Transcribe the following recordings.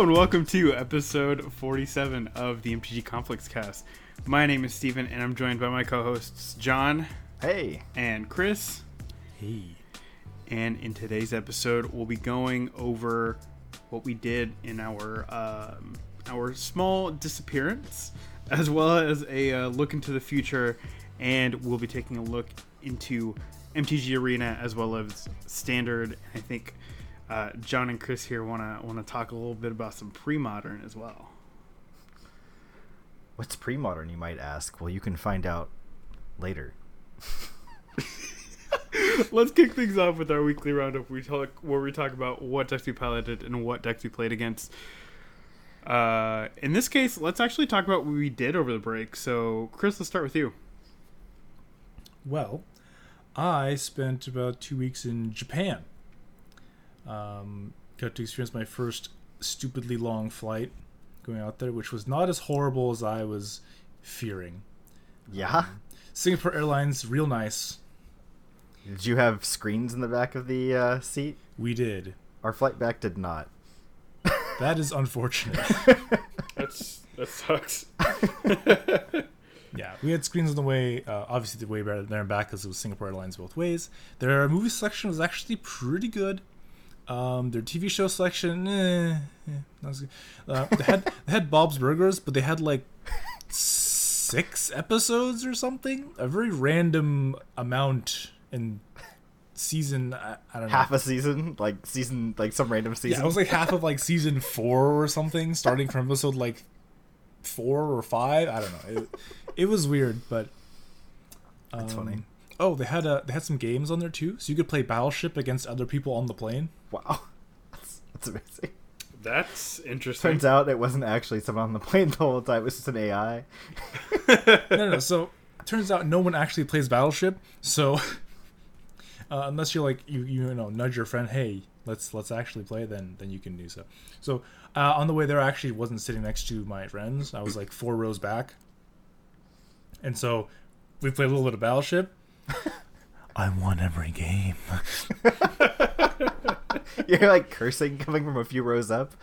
Hello and welcome to episode 47 of the MTG Conflicts Cast. My name is Steven and I'm joined by my co-hosts John Hey. and Chris. Hey. And in today's episode, we'll be going over what we did in our um, our small disappearance, as well as a uh, look into the future, and we'll be taking a look into MTG Arena as well as Standard. I think uh, John and Chris here want to want to talk a little bit about some pre-modern as well. What's pre-modern, you might ask? Well, you can find out later. Let's kick things off with our weekly roundup. We talk where we talk about what decks we piloted and what decks we played against. Uh, in this case, let's actually talk about what we did over the break. So, Chris, let's start with you. Well, I spent about two weeks in Japan. Um, got to experience my first stupidly long flight going out there, which was not as horrible as I was fearing. Yeah. Singapore Airlines, real nice. Did you have screens in the back of the uh, seat? We did. Our flight back did not. That is unfortunate. That's that sucks. yeah, we had screens on the way. Uh, obviously, the way better there and back because it was Singapore Airlines both ways. Their movie selection was actually pretty good. Um, their TV show selection, eh, eh, not as good. Uh, they had they had Bob's Burgers, but they had like six episodes or something. A very random amount in season. I, I don't know. Half a season, like season, like some random season. Yeah, it was like half of like season four or something, starting from episode like four or five. I don't know. It, it was weird, but um, That's funny. Oh, they had a they had some games on there too, so you could play Battleship against other people on the plane. Wow, that's, that's amazing. That's interesting. Turns out it wasn't actually someone on the plane the whole time. It was just an AI. no, no, no. So turns out no one actually plays Battleship. So uh, unless you're like you you know nudge your friend, hey, let's let's actually play, then then you can do so. So uh, on the way there, I actually wasn't sitting next to my friends. I was like four rows back, and so we played a little bit of Battleship. I won every game. You're like cursing coming from a few rows up.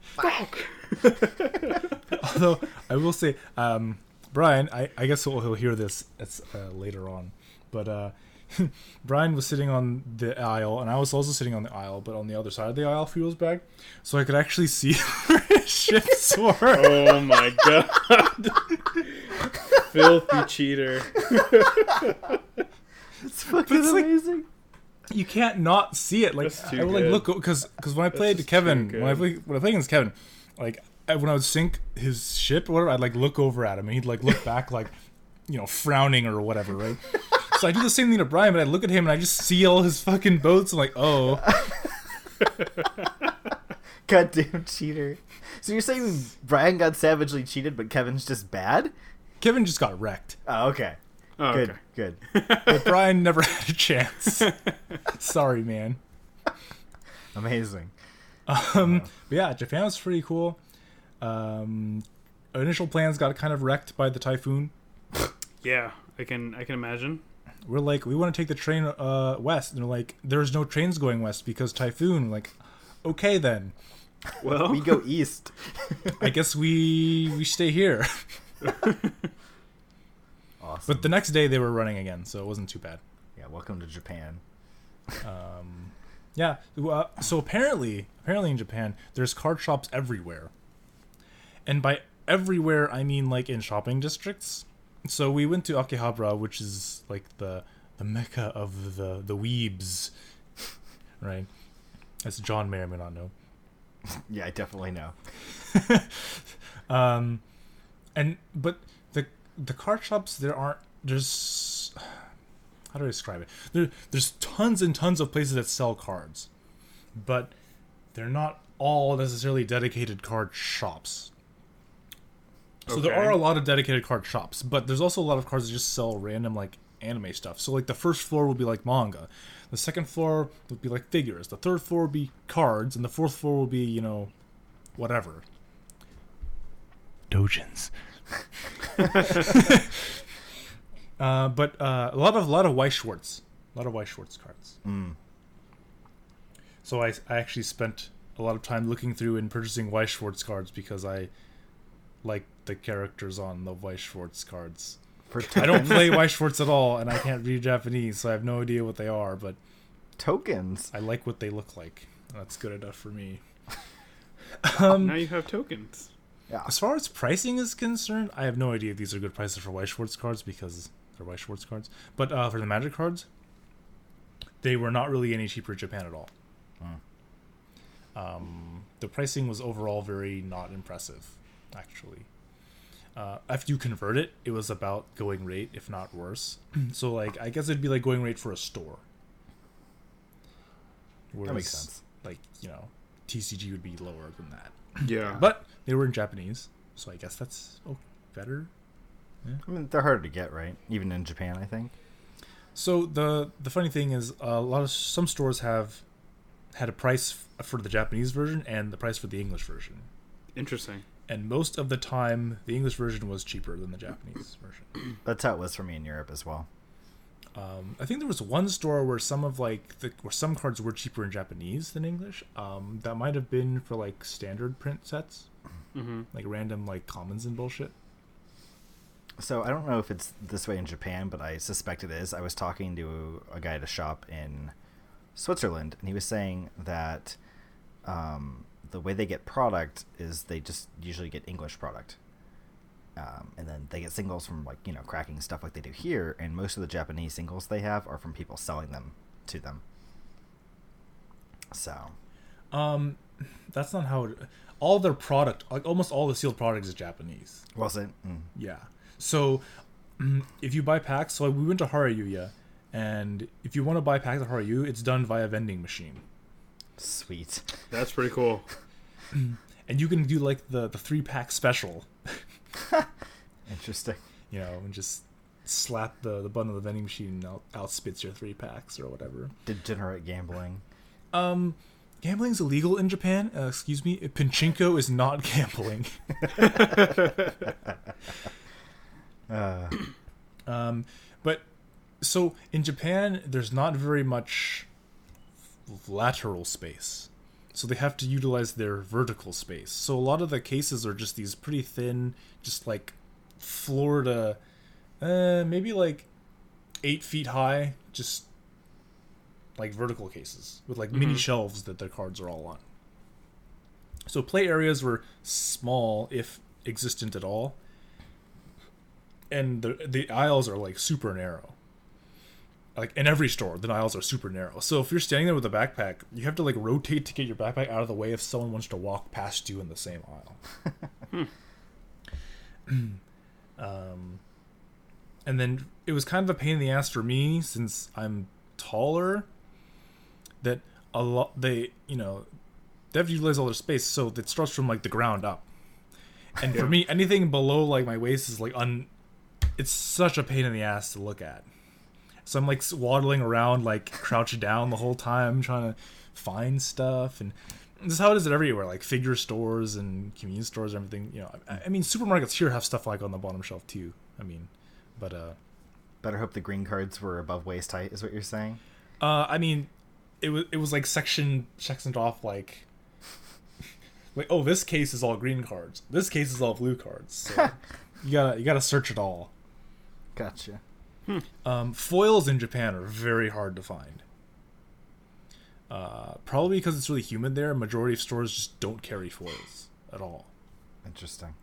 Fuck. Although I will say, um, Brian, I, I guess he'll, he'll hear this it's, uh, later on, but uh, Brian was sitting on the aisle, and I was also sitting on the aisle, but on the other side of the aisle, a few rows back, so I could actually see where his ships were. Oh my god! Filthy cheater. It's fucking it's like- amazing. You can't not see it. Like too I would like good. look because because when I played Kevin, when I played when I played against Kevin, like I, when I would sink his ship or whatever, I'd like look over at him, and he'd like look back like you know frowning or whatever, right? so I do the same thing to Brian, but I look at him and I just see all his fucking boats. I'm like, oh, Goddamn cheater. So you're saying Brian got savagely cheated, but Kevin's just bad? Kevin just got wrecked, Oh, okay. Oh, Good, okay. good. but Brian never had a chance. Sorry, man. Amazing. Um, but yeah, Japan was pretty cool. Um, initial plans got kind of wrecked by the typhoon. Yeah, I can I can imagine. we're like we want to take the train uh west and they're like there's no trains going west because typhoon like okay then Well, We go east. i guess we we stay here Awesome. but the next day they were running again so it wasn't too bad yeah, welcome to Japan. um yeah uh, so apparently apparently in japan there's card shops everywhere and by everywhere i mean like in shopping districts so we went to akihabara which is like the the mecca of the the weebs right as john may or may not know Yeah, I definitely know. um and but the the card shops there aren't there's how do i describe it? There, there's tons and tons of places that sell cards but they're not all necessarily dedicated card shops. So there are a lot of dedicated card shops but there's also a lot of cards that just sell random like anime stuff. So like the first floor would be like manga. The second floor would be like figures. The third floor would be cards and the fourth floor would be you know whatever. Dojins uh, but uh, a lot of a lot of Weiss Schwarz, a lot of Weiss Schwarz cards. Mm. So I, I actually spent a lot of time looking through and purchasing Weiss Schwarz cards because I like the characters on the Weiss Schwarz cards. For I don't play Weiss Schwarz at all, and I can't read Japanese, so I have no idea what they are. But tokens. I like what they look like. That's good enough for me. now you have tokens. Yeah. As far as pricing is concerned, I have no idea if these are good prices for Weiss Schwarz cards because they're Weiss Schwarz cards. But uh, for the Magic cards, they were not really any cheaper in Japan at all. Um, the pricing was overall very not impressive, actually. Uh, after you convert it, it was about going rate, if not worse. so, like, I guess it'd be like going rate for a store. That makes sense. Like, you know, TCG would be lower than that. Yeah. But they were in Japanese, so I guess that's oh, better. I mean, they're harder to get, right? Even in Japan, I think. So the the funny thing is, a lot of some stores have had a price for the Japanese version and the price for the English version, Interesting. and most of the time, the English version was cheaper than the Japanese version. That's how it was for me in Europe as well. Um, I think there was one store where some of like the where some cards were cheaper in Japanese than English. Um, that might have been for like standard print sets, Mm-hmm. like random like commons and bullshit. So I don't know if it's this way in Japan, but I suspect it is. I was talking to a guy at a shop in Switzerland, and he was saying that um, the way they get product is they just usually get English product, um, and then they get singles from like you know cracking stuff like they do here. And most of the Japanese singles they have are from people selling them to them. So Um, that's not how it. All their product, like almost all the sealed product, is Japanese. was it? Mm. Yeah. So mm, if you buy packs, so we went to Hareruya, and if you want to buy packs at Hareruya, it's done via vending machine, Sweet. That's pretty cool. and you can do like the the three pack special, Interesting. you know, and just slap the the button of the vending machine and out, out spits your three packs or whatever. Degenerate gambling. Um, gambling is illegal in Japan. Uh, excuse me, pachinko is not gambling. Uh, Um, but so in Japan, there's not very much lateral space, so they have to utilize their vertical space. So a lot of the cases are just these pretty thin, just like Florida, uh, maybe like eight feet high, just like vertical cases with like mini shelves that their cards are all on. So play areas were small, if existent at all, and the the aisles are like super narrow. Like in every store, the aisles are super narrow. So if you're standing there with a backpack, you have to like rotate to get your backpack out of the way if someone wants to walk past you in the same aisle. um, and then it was kind of a pain in the ass for me since I'm taller. That a lot they you know they have to utilize all their space, so it starts from like the ground up. And for me, anything below like my waist is like un. It's such a pain in the ass to look at. So I'm like waddling around, like crouched down the whole time, trying to find stuff, and this is how it is at everywhere, like figure stores and convenience stores, and everything. You know, I, I mean, supermarkets here have stuff like on the bottom shelf too. I mean, but uh, better hope the green cards were above waist height, is what you're saying. Uh, I mean, it was it was like section sectioned off like like oh this case is all green cards, this case is all blue cards. So you gotta you gotta search it all. Gotcha. Um, foils in Japan are very hard to find. Uh, probably because it's really humid there. Majority of stores just don't carry foils at all. Interesting.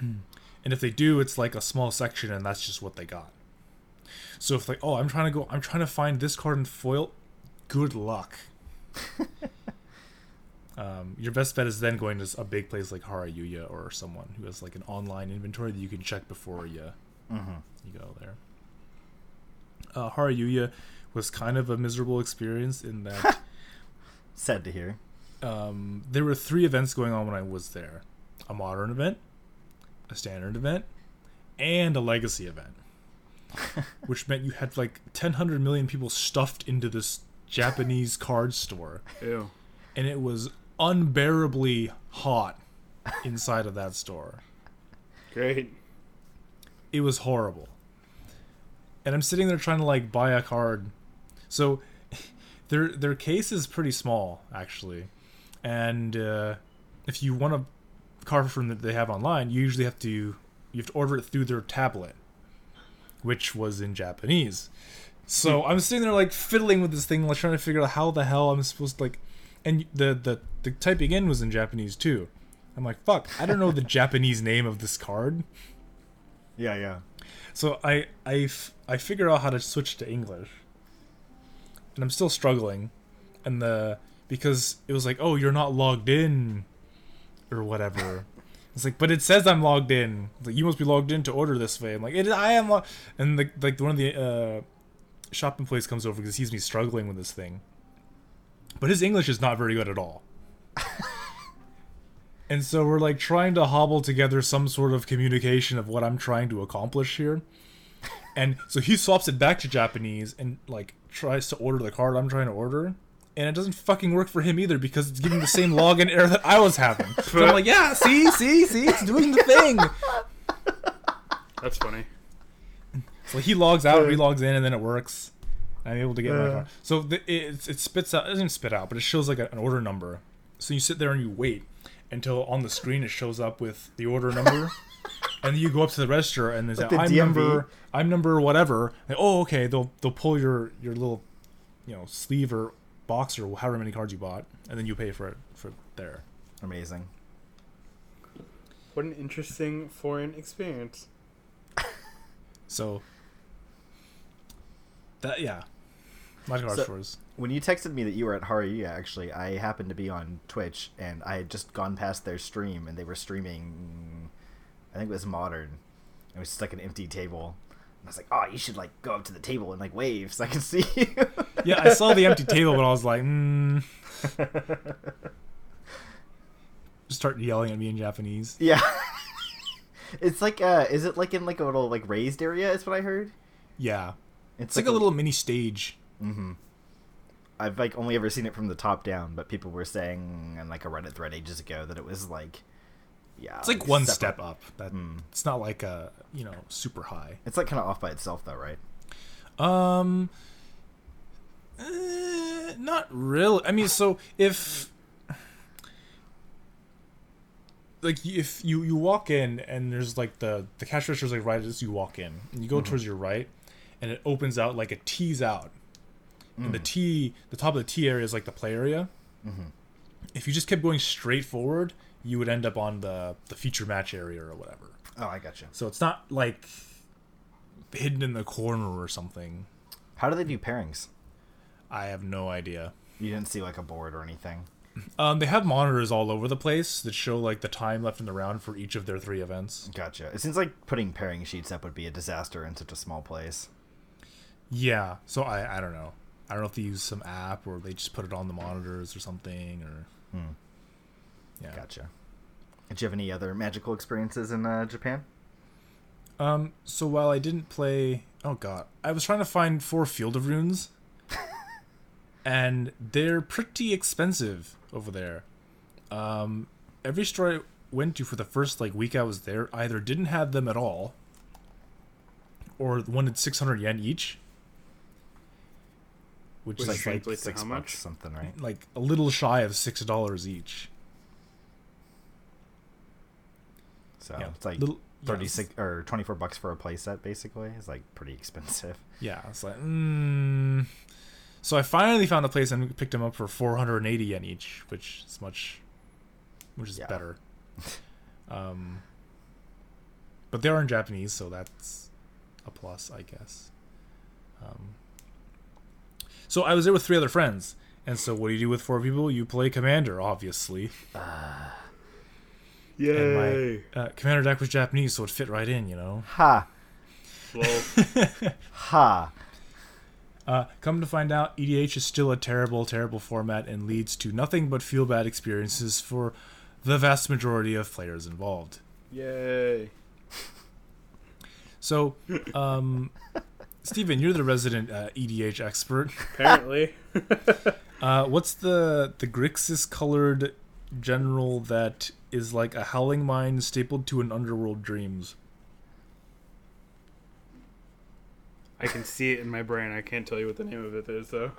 And if they do, it's like a small section, and that's just what they got. So if like, oh, I'm trying to go, I'm trying to find this card in foil. Good luck. um, your best bet is then going to a big place like Hareruya or someone who has like an online inventory that you can check before you Mm-hmm. you go there. Uh, Hareruya was kind of a miserable experience in that Sad to hear. um, there were three events going on when I was there: a modern event, a standard event, and a legacy event. which meant you had like 10 100 million people stuffed into this Japanese card store, Ew. and it was unbearably hot inside of that store. Great. It was horrible. And I'm sitting there trying to like buy a card. So their their case is pretty small actually, and uh, if you want a card from that they have online, you usually have to you have to order it through their tablet, which was in Japanese. So I'm sitting there like fiddling with this thing, like trying to figure out how the hell I'm supposed to like, and the the the typing in was in Japanese too. I'm like, fuck, I don't know the Japanese name of this card. Yeah, yeah. So I I f- I figure out how to switch to English, and I'm still struggling, and the because it was like, oh, you're not logged in, or whatever. It's like, but it says I'm logged in. It's like you must be logged in to order this way. I'm like, it, I am. Lo-. And the, like one of the uh, shopping place comes over because he sees me struggling with this thing. But his English is not very good at all. and so we're like trying to hobble together some sort of communication of what I'm trying to accomplish here. And so he swaps it back to Japanese and like tries to order the card I'm trying to order. And it doesn't fucking work for him either because it's giving the same login error that I was having. So I'm like, yeah, see, see, see, it's doing the thing. That's funny. So he logs out, relogs in, and then it works. I'm able to get my card. So the, it, it spits out, it doesn't spit out, but it shows like a, an order number. So you sit there and you wait until on the screen it shows up with the order number. and then you go up to the register and there's Like a, the I'm DMV. number I'm number whatever. And, oh, okay. They'll they'll pull your your little you know sleeve or box or however many cards you bought, and then you pay for it for there. Amazing. What an interesting foreign experience. So that yeah, Magic Arts So-. When you texted me that you were at Hareruya, actually, I happened to be on Twitch, and I had just gone past their stream, and they were streaming. I think it was Modern. It was just like an empty table. And I was like, "Oh, you should like go up to the table and like wave so I can see you." Yeah, I saw the empty table, but I was like, mm. Just start yelling at me in Japanese. yeah. it's like, uh, is it like in like a little like raised area? Is what I heard. Yeah, It's, it's like a little mini stage. Mm-hmm. I've like only ever seen it from the top down, but people were saying in like a Reddit thread ages ago that it was like, yeah, It's like one separate. step up. That Mm. it's not like a you know super high. It's like kind of off by itself, though, right? Um, eh, not really. I mean, so if like if you you walk in and there's like the the cash register's like right as you walk in, and you go towards your right, and it opens out like it tees out, and the T the top of the T area is like the play area. If you just kept going straight forward, you would end up on the the feature match area or whatever. Oh, I gotcha. So it's not like hidden in the corner or something. How do they do pairings? I have no idea. You didn't see like a board or anything. Um, they have monitors all over the place that show like the time left in the round for each of their three events. Gotcha. It seems like putting pairing sheets up would be a disaster in such a small place. Yeah, so I I don't know. I don't know if they use some app or they just put it on the monitors or something or Hmm. yeah. Gotcha. Did you have any other magical experiences in uh, Japan? Um, so while I didn't play, oh god, I was trying to find four Field of Ruins, and they're pretty expensive over there. Um, every store I went to for the first like week I was there either didn't have them at all, or wanted six hundred yen each, which Which is like translates to Six how bucks much? something, right? like a little shy of six dollars each. So Yeah, it's like little- yeah, thirty six or twenty four bucks for a playset. Basically, is like pretty expensive. Yeah, it's like, mm. So I finally found a place and picked them up for 480 yen each, which is much, which is Yeah. better. um, but they are in Japanese, so that's a plus, I guess. Um, so I was there with three other friends, and so what do you do with four people? You play Commander, obviously. And Yay! my uh, Commander deck was Japanese, so it fit right in, you know. Ha ha. Uh, come to find out, EDH is still a terrible, terrible format and leads to nothing but feel bad experiences for the vast majority of players involved. Yay! So, um, Steven, you're the resident uh, EDH expert. Apparently, Uh, what's the the Grixis colored general that is like a howling mind stapled to an underworld dreams? I can see it in my brain. I can't tell you what the name of it is though.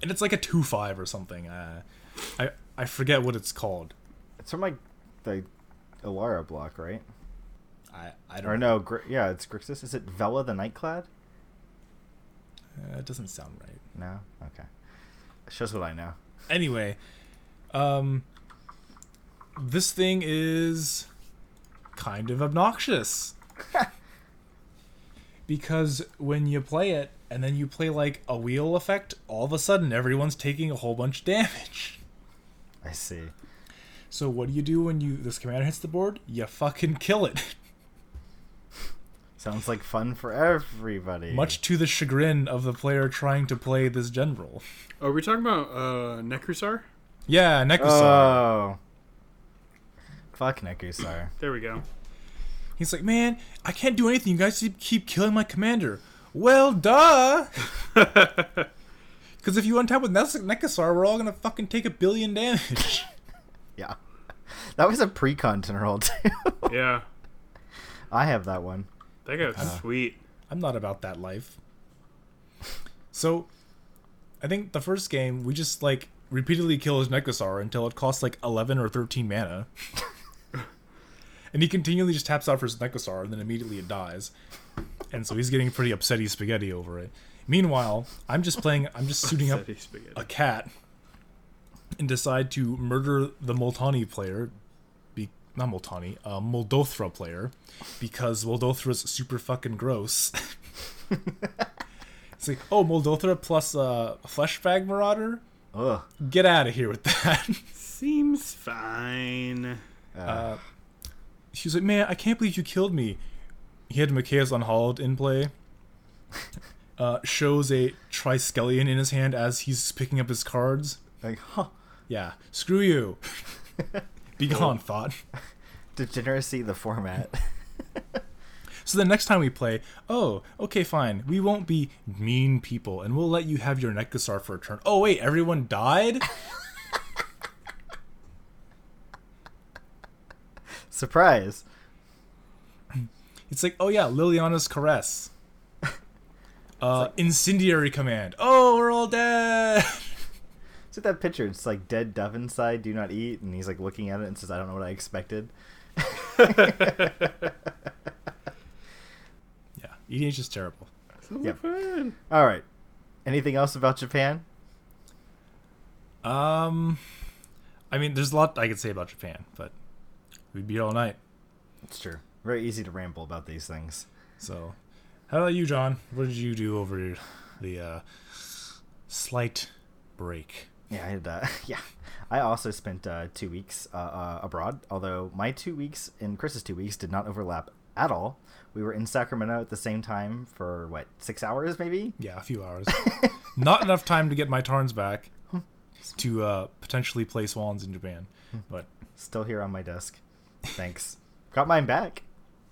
and it's like a two five or something. Uh, I I forget what it's called. It's from like the Alara block, right? I I don't. Or no, Gr- yeah, it's Grixis. Is it Vela the Nightclad? Uh, it doesn't sound right. No, okay. Shows what I know. Anyway, um, this thing is kind of obnoxious because when you play it and then you play like a wheel effect, all of a sudden everyone's taking a whole bunch of damage. I see. So what do you do when you this commander hits the board? You fucking kill it. Sounds like fun for everybody. Much to the chagrin of the player trying to play this general. Are we talking about uh, Nekusar? Yeah, Nekusar. Oh. Fuck Nekusar. There we go. He's like, man, I can't do anything. You guys keep- keep killing my commander. Well, duh. Because if you untap with Nes- Nekusar, we're all gonna fucking take a billion damage. Yeah. That was a pre-con roll too. Yeah, I have that one. That guy's sweet. I'm not about that life. So, I think the first game we just like repeatedly kill his Nekusar until it costs like 11 or 13 mana. and he continually just taps out for his Nekusar and then immediately it dies. And so he's getting pretty upsetty spaghetti over it. Meanwhile, I'm just playing, I'm just suiting up a cat and decide to murder the Multani player, not Multani, uh, Muldrotha player, because Muldrotha's super fucking gross. it's like, oh, Muldrotha plus uh, Fleshbag Marauder? Ugh. Get out of here with that. Seems fine. uh, she was like, man, I can't believe you killed me. He had Mikaeus Unhallowed in play. Uh, shows a Triskelion in his hand as he's picking up his cards. Like, huh. Yeah, screw you. Be gone, thought. Degeneracy the format. So the next time we play, oh, okay, fine. We won't be mean people, and we'll let you have your Nekusar for a turn. Oh wait, everyone died. Surprise. It's like, oh yeah, Liliana's caress. Uh, incendiary command. Oh, we're all dead. See that picture? It's like dead dove inside, do not eat, and he's like looking at it and says, "I don't know what I expected." Yeah, EDH is just terrible. Sounds Yep. like. All right. Anything else about Japan? Um, I mean, there's a lot I could say about Japan, but we'd be here all night. It's true. Very easy to ramble about these things. So, how about you, John? What did you do over the uh, slight break? Yeah, I. Uh, yeah, I also spent uh, two weeks uh, uh, abroad. Although my two weeks and Chris's two weeks did not overlap at all. We were in Sacramento at the same time for what six hours, maybe. Yeah, a few hours. Not enough time to get my Tarns back to uh, potentially play Swans in Japan, but Still here on my desk. Thanks. Got mine back.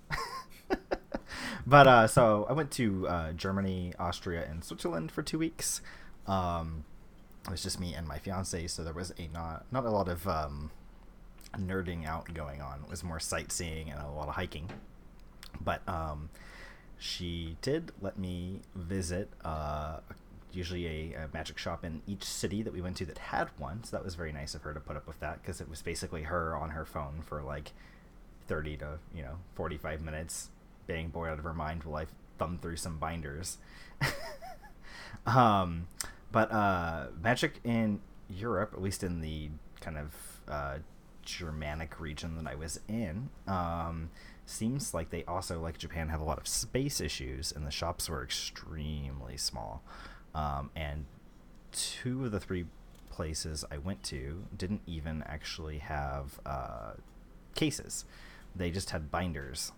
but uh, so I went to uh, Germany, Austria, and Switzerland for two weeks. Um, it was just me and my fiance, so there was a not not a lot of um, nerding out going on. It was more sightseeing and a lot of hiking. But um, she did let me visit uh, usually a, a magic shop in each city that we went to that had one. So that was very nice of her to put up with that because it was basically her on her phone for like 30 to, you know, 45 minutes being bored out of her mind while I thumb through some binders. um, but uh, magic in Europe, at least in the kind of uh, Germanic region that I was in, um, seems like they also, like Japan, have a lot of space issues, and the shops were extremely small. Um, and two of the three places I went to didn't even actually have uh, cases; they just had binders.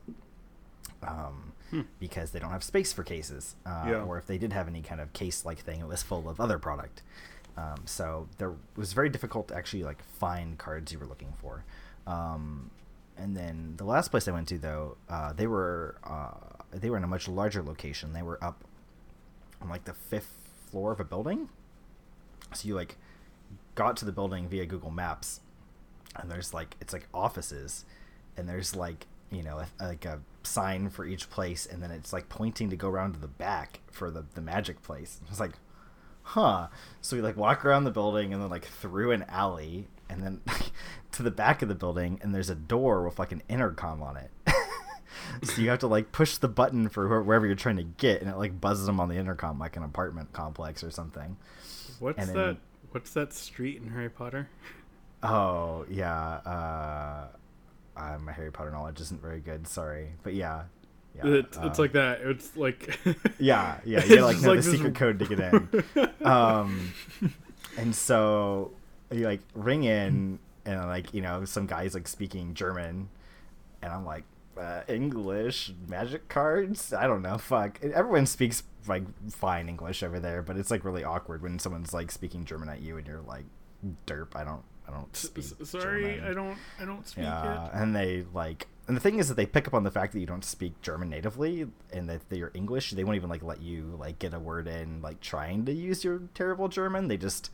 Um, because they don't have space for cases, uh, Yeah. or if they did have any kind of case-like thing, it was full of other product. Um, so there was very difficult to actually like find cards you were looking for. Um, and then the last place I went to though, uh, they were uh, they were in a much larger location. They were up on like the fifth floor of a building. So you like got to the building via Google Maps, and there's like it's like offices, and there's like you know a, like a sign for each place, and then it's like pointing to go around to the back for the the magic place. It's like, huh. So we like walk around the building and then like through an alley and then to the back of the building and there's a door with like an intercom on it. so you have to like push the button for wherever you're trying to get and it like buzzes them on the intercom like an apartment complex or something. What's And then- that? What's that street in Harry Potter? Oh yeah, uh, uh, my Harry Potter knowledge isn't very good. Sorry, but yeah, yeah, it's, it's uh, like that. It's like yeah, yeah. You like know like the secret code to get in. um, and so you like ring in, and like you know some guys like speaking German, and I'm like uh, English magic cards. I don't know. Fuck. Everyone speaks like fine English over there, but it's like really awkward when someone's like speaking German at you, and you're like derp. I don't. I don't speak. s- Sorry, German. I don't. I don't speak Yeah, it. and they like, and the thing is that they pick up on the fact that you don't speak German natively, and that you're English. They won't even like let you like get a word in, like trying to use your terrible German. They just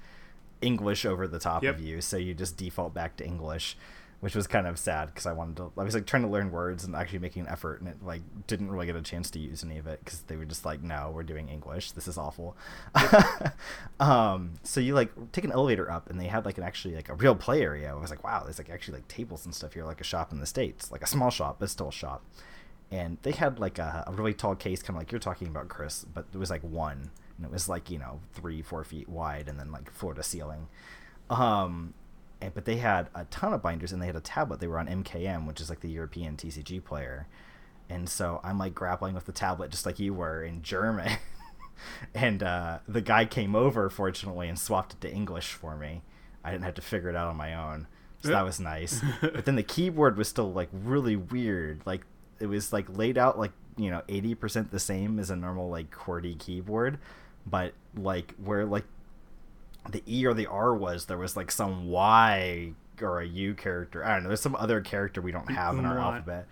English over the top Yep. of you, so you just default back to English, which was kind of sad because I wanted to. I was like trying to learn words and actually making an effort, and it like didn't really get a chance to use any of it because they were just like, "No, we're doing English. This is awful." um, so you like take an elevator up, and they had like an actually like a real play area. I was like, "Wow, there's like actually like tables and stuff here, like a shop in the states, like a small shop, but still a shop." And they had like a, a really tall case, kind of like you're talking about, Chris, but it was like one, and it was like you know three, four feet wide, and then like floor to ceiling. Um, and, but they had a ton of binders and they had a tablet. They were on MKM, which is like the European TCG player. And so I'm like grappling with the tablet just like you were in German. and uh, the guy came over, fortunately, and swapped it to English for me. I didn't have to figure it out on my own. So that was nice. but then the keyboard was still like really weird. Like it was like laid out like, you know, 80% the same as a normal like QWERTY keyboard. But like where like the E or the R was, there was like some Y or a U character. I don't know. There's some other character we don't have in our alphabet.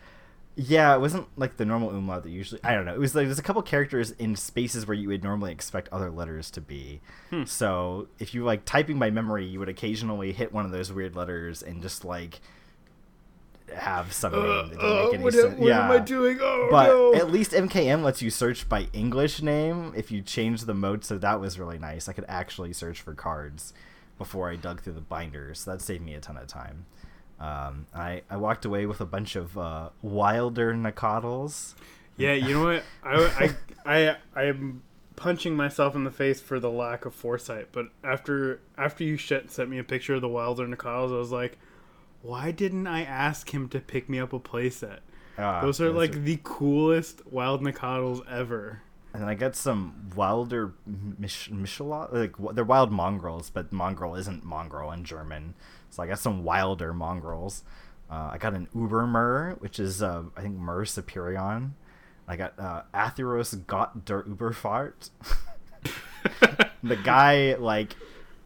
Yeah, it wasn't like the normal umlaut that usually. I don't know. It was like there's a couple characters in spaces where you would normally expect other letters to be. Hmm. So if you like typing by memory, you would occasionally hit one of those weird letters and just like have some name that didn't make any what sense. what yeah. am I doing? Oh But no! at least MKM lets you search by English name if you change the mode, so that was really nice. I could actually search for cards before I dug through the binders. So that saved me a ton of time. Um, I, I walked away with a bunch of uh, wilder Nacatls. Yeah, you know what? I, I, I, I'm punching myself in the face for the lack of foresight. But after after you sh- sent me a picture of the Wilder Nacatls, I was like, why didn't I ask him to pick me up a playset? Uh, Those are like the coolest Wild Nacatls ever. And I got some wilder Mich- Michelot, like w- they're wild mongrels, but mongrel isn't mongrel in German. So I got some wilder mongrels. Uh, I got an Ubermer, which is uh, I think Mer Superion. I got uh, Athreos Gott der Uberfart. the guy like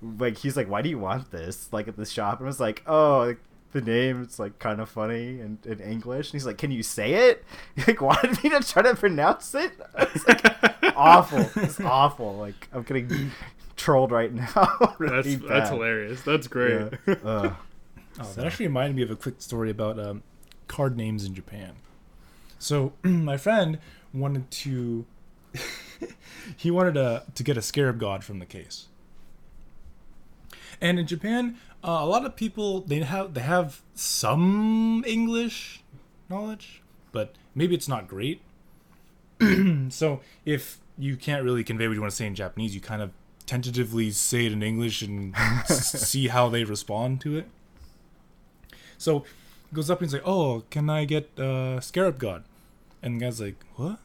like he's like, why do you want this? Like at the shop, and I was like, oh, the name it's like kind of funny in, in English. And he's like, can you say it? He like wanted me to try to pronounce it. I was like, awful. It's awful. Like I'm getting trolled right now. That's Really that's bad. hilarious. That's great. Yeah. Ugh. Oh, that actually reminded me of a quick story about um, card names in Japan. So my friend wanted to he wanted to to get a scarab god from the case. And in Japan, uh, a lot of people they have they have some English knowledge, but maybe it's not great. so if you can't really convey what you want to say in Japanese, you kind of tentatively say it in English and see how they respond to it. So he goes up and he's like, "Oh, can I get uh, Scarab God?" And the guy's like, "What?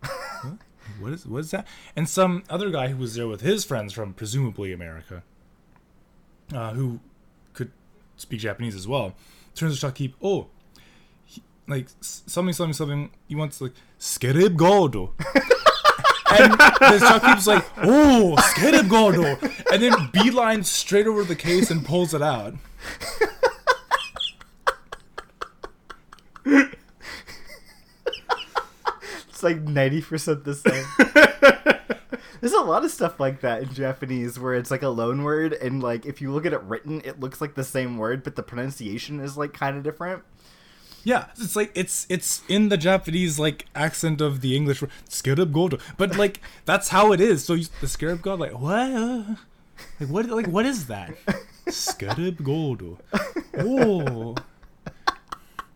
what? What is what is that?" And some other guy who was there with his friends from presumably America, uh, who speak Japanese as well, turns to Shakib, "Oh, he, like something, something, something. He wants like Scarab God." and then Shakib's like, "Oh, Scarab God," and then beelines straight over the case and pulls it out. It's like ninety percent the same. There's a lot of stuff like that in Japanese where it's like a loan word, and like if you look at it written, it looks like the same word, but the pronunciation is like kind of different. Yeah, it's like it's it's in the Japanese like accent of the English scarab gold, but like that's how it is. So you, the scarab god, like what? Like what? Like what is that? Scarab gold. Oh,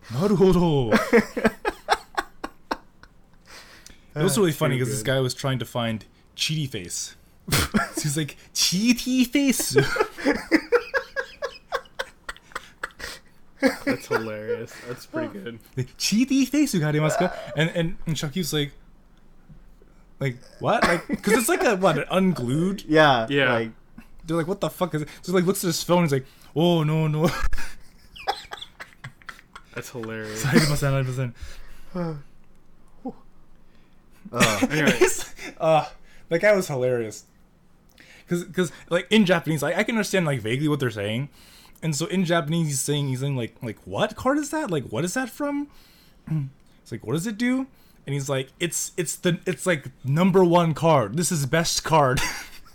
naruhodo. It was really ah, funny because this guy was trying to find cheaty face. He's like cheaty face. That's hilarious. That's pretty good. Cheaty face you got and, and and Chucky's like like what? Like cuz it's like a what an unglued? Yeah. Yeah. Like, they're like what the fuck is it? So like looks at his phone and he's like, "Oh no, no." That's hilarious. 100%. 100%. Uh, uh that guy was hilarious. Cause, cause like in Japanese, I, I can understand like vaguely what they're saying, and so in Japanese he's saying he's saying like like what card is that? Like what is that from? It's like what does it do? And he's like it's it's the it's like number one card. This is best card.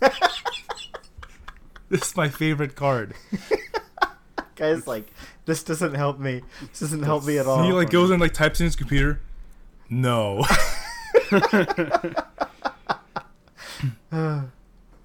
this is my favorite card. guys, like, this doesn't help me. This doesn't help me at all. he like goes and like types in his computer. No.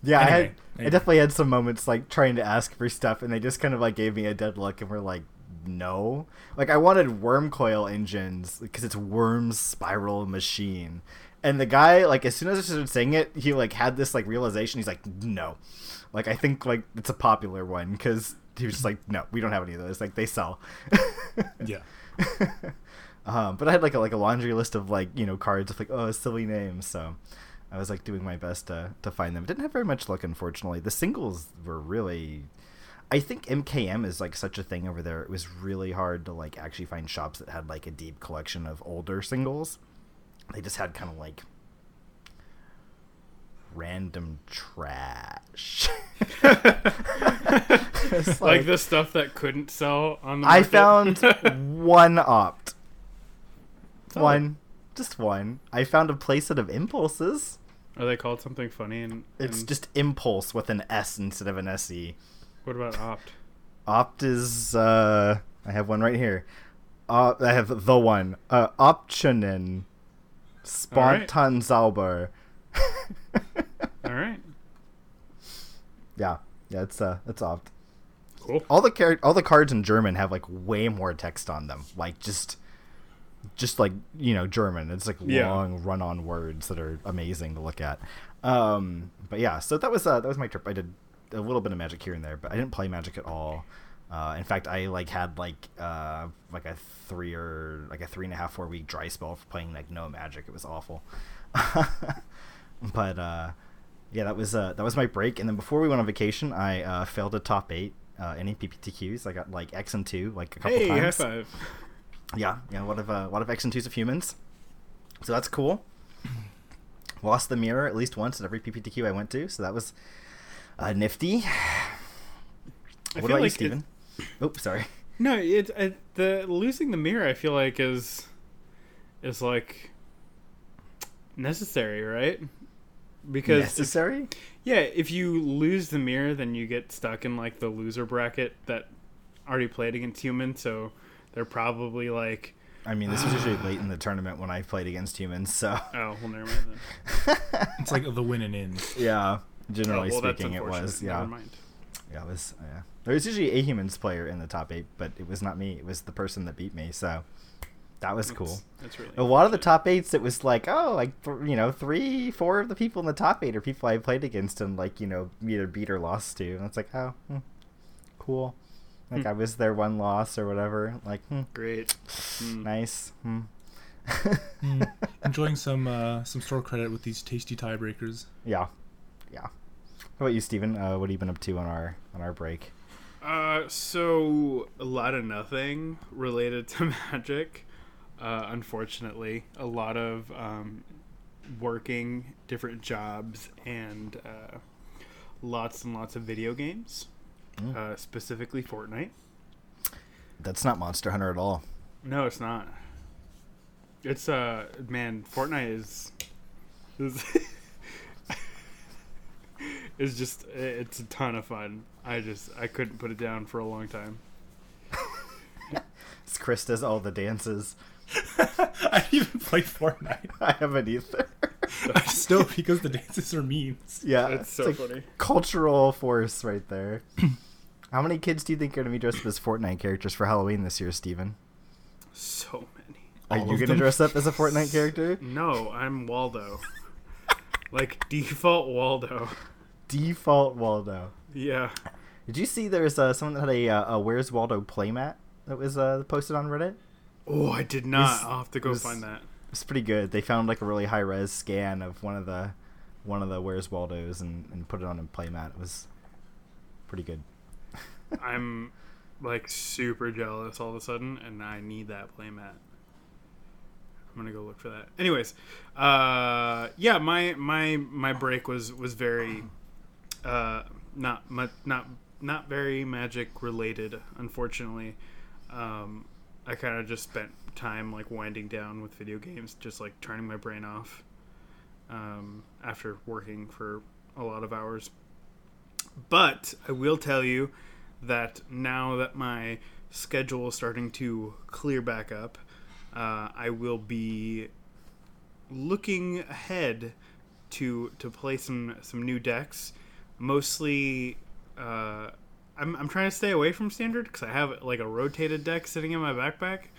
Yeah, I had. Anyway, I definitely had some moments like trying to ask for stuff, and they just kind of like gave me a dead look, and were like, "No." Like I wanted Wurmcoil engines because it's worm spiral machine, and the guy like as soon as I started saying it, he like had this like realization. He's like, "No." Like I think like it's a popular one because he was just like, "No, we don't have any of those. Like they sell." yeah. Um, but I had like a like a laundry list of like you know cards with like oh silly names. So I was like doing my best to to find them. Didn't have very much luck, unfortunately. The singles were really. I think MKM is like such a thing over there. It was really hard to like actually find shops that had like a deep collection of older singles. They just had kind of like random trash. It's like the stuff that couldn't sell on the I found one opt. One. Just one. I found a playset of impulses. Are they called something funny? And, It's just impulse with an S instead of an SE. what about opt? Opt is uh I have one right here. Uh, I have the one. Uh Optionen Alright. Spontanzauber. All right, yeah. Yeah, it's uh it's opt. cool. all the char- all the cards in German have like way more text on them. Like just just like, you know, German. It's like Yeah. long run-on words that are amazing to look at. Um but yeah, so that was uh that was my trip. I did a little bit of magic here and there, but I didn't play magic at all. Uh, in fact, I like had like uh, like a three or like a three and a half four week dry spell for playing like no magic. It was awful. but uh, yeah, that was uh, that was my break. And then before we went on vacation, I uh, failed a top eight uh, any PPTQs. I got like X and two like a couple Hey, high times. five. Yeah, yeah, a lot of uh, lot of X and twos of humans. So that's cool. Lost the mirror at least once at every PPTQ I went to, so that was uh, nifty. What about you, like it- Steven? Oops, sorry. No, it, it the losing the mirror. I feel like is is like necessary, right? Because if- necessary. yeah, if you lose the mirror, then you get stuck in like the loser bracket that already played against humans. So they're probably like, I mean, this was usually late in the tournament when I played against humans, so oh, well, never mind then. It's like the win and in. yeah. Oh, Generally well, speaking, it was yeah. Never mind. Yeah, it was. Yeah, there was usually a humans player in the top eight, but it was not me. It was the person that beat me. So that was cool. That's, that's really A lot of the top eights, it was like, oh, like th- you know, three, four of the people in the top eight are people I played against and like you know either beat or lost to. And it's like, oh, hmm, cool. Like Hmm. I was their one loss or whatever. Like, hmm, great. Hmm. nice. Hmm. Mm. Enjoying some uh, some store credit with these tasty tiebreakers. yeah, yeah. How about you, Steven? Uh, what have you been up to on our on our break? Uh, so a lot of nothing related to magic. Uh, unfortunately, a lot of um, working different jobs and uh, lots and lots of video games. Mm. Uh, specifically Fortnite. That's not Monster Hunter at all. No, it's not. It's uh man, Fortnite is is is just it's a ton of fun. I just I couldn't put it down for a long time. Chris does all the dances. I didn't even play Fortnite. I haven't either. I just know because the dances are memes. yeah, That's it's so like funny. cultural force right there. How many kids do you think are going to be dressed up as Fortnite characters for Halloween this year, Steven? So many. Are All you going to dress up as a Fortnite character? No, I'm Waldo. like default Waldo. Default Waldo. Yeah. Did you see there's uh, someone that had a, uh, a Where's Waldo playmat that was uh, posted on Reddit? Oh, I did not. was- I'll have to go was- find that. It's pretty good. They found like a really high res scan of one of the one of the Where's Waldos and, and put it on a playmat. It was pretty good. I'm like super jealous all of a sudden, and I need that playmat. I'm gonna go look for that. Anyways, uh, yeah, my my my break was was very uh, not not not very magic related, unfortunately. Um, I kind of just spent time like winding down with video games, just like turning my brain off um, after working for a lot of hours. But I will tell you that now that my schedule is starting to clear back up, uh, I will be looking ahead to to play some some new decks. Mostly, uh, I'm I'm trying to stay away from standard because I have like a rotated deck sitting in my backpack.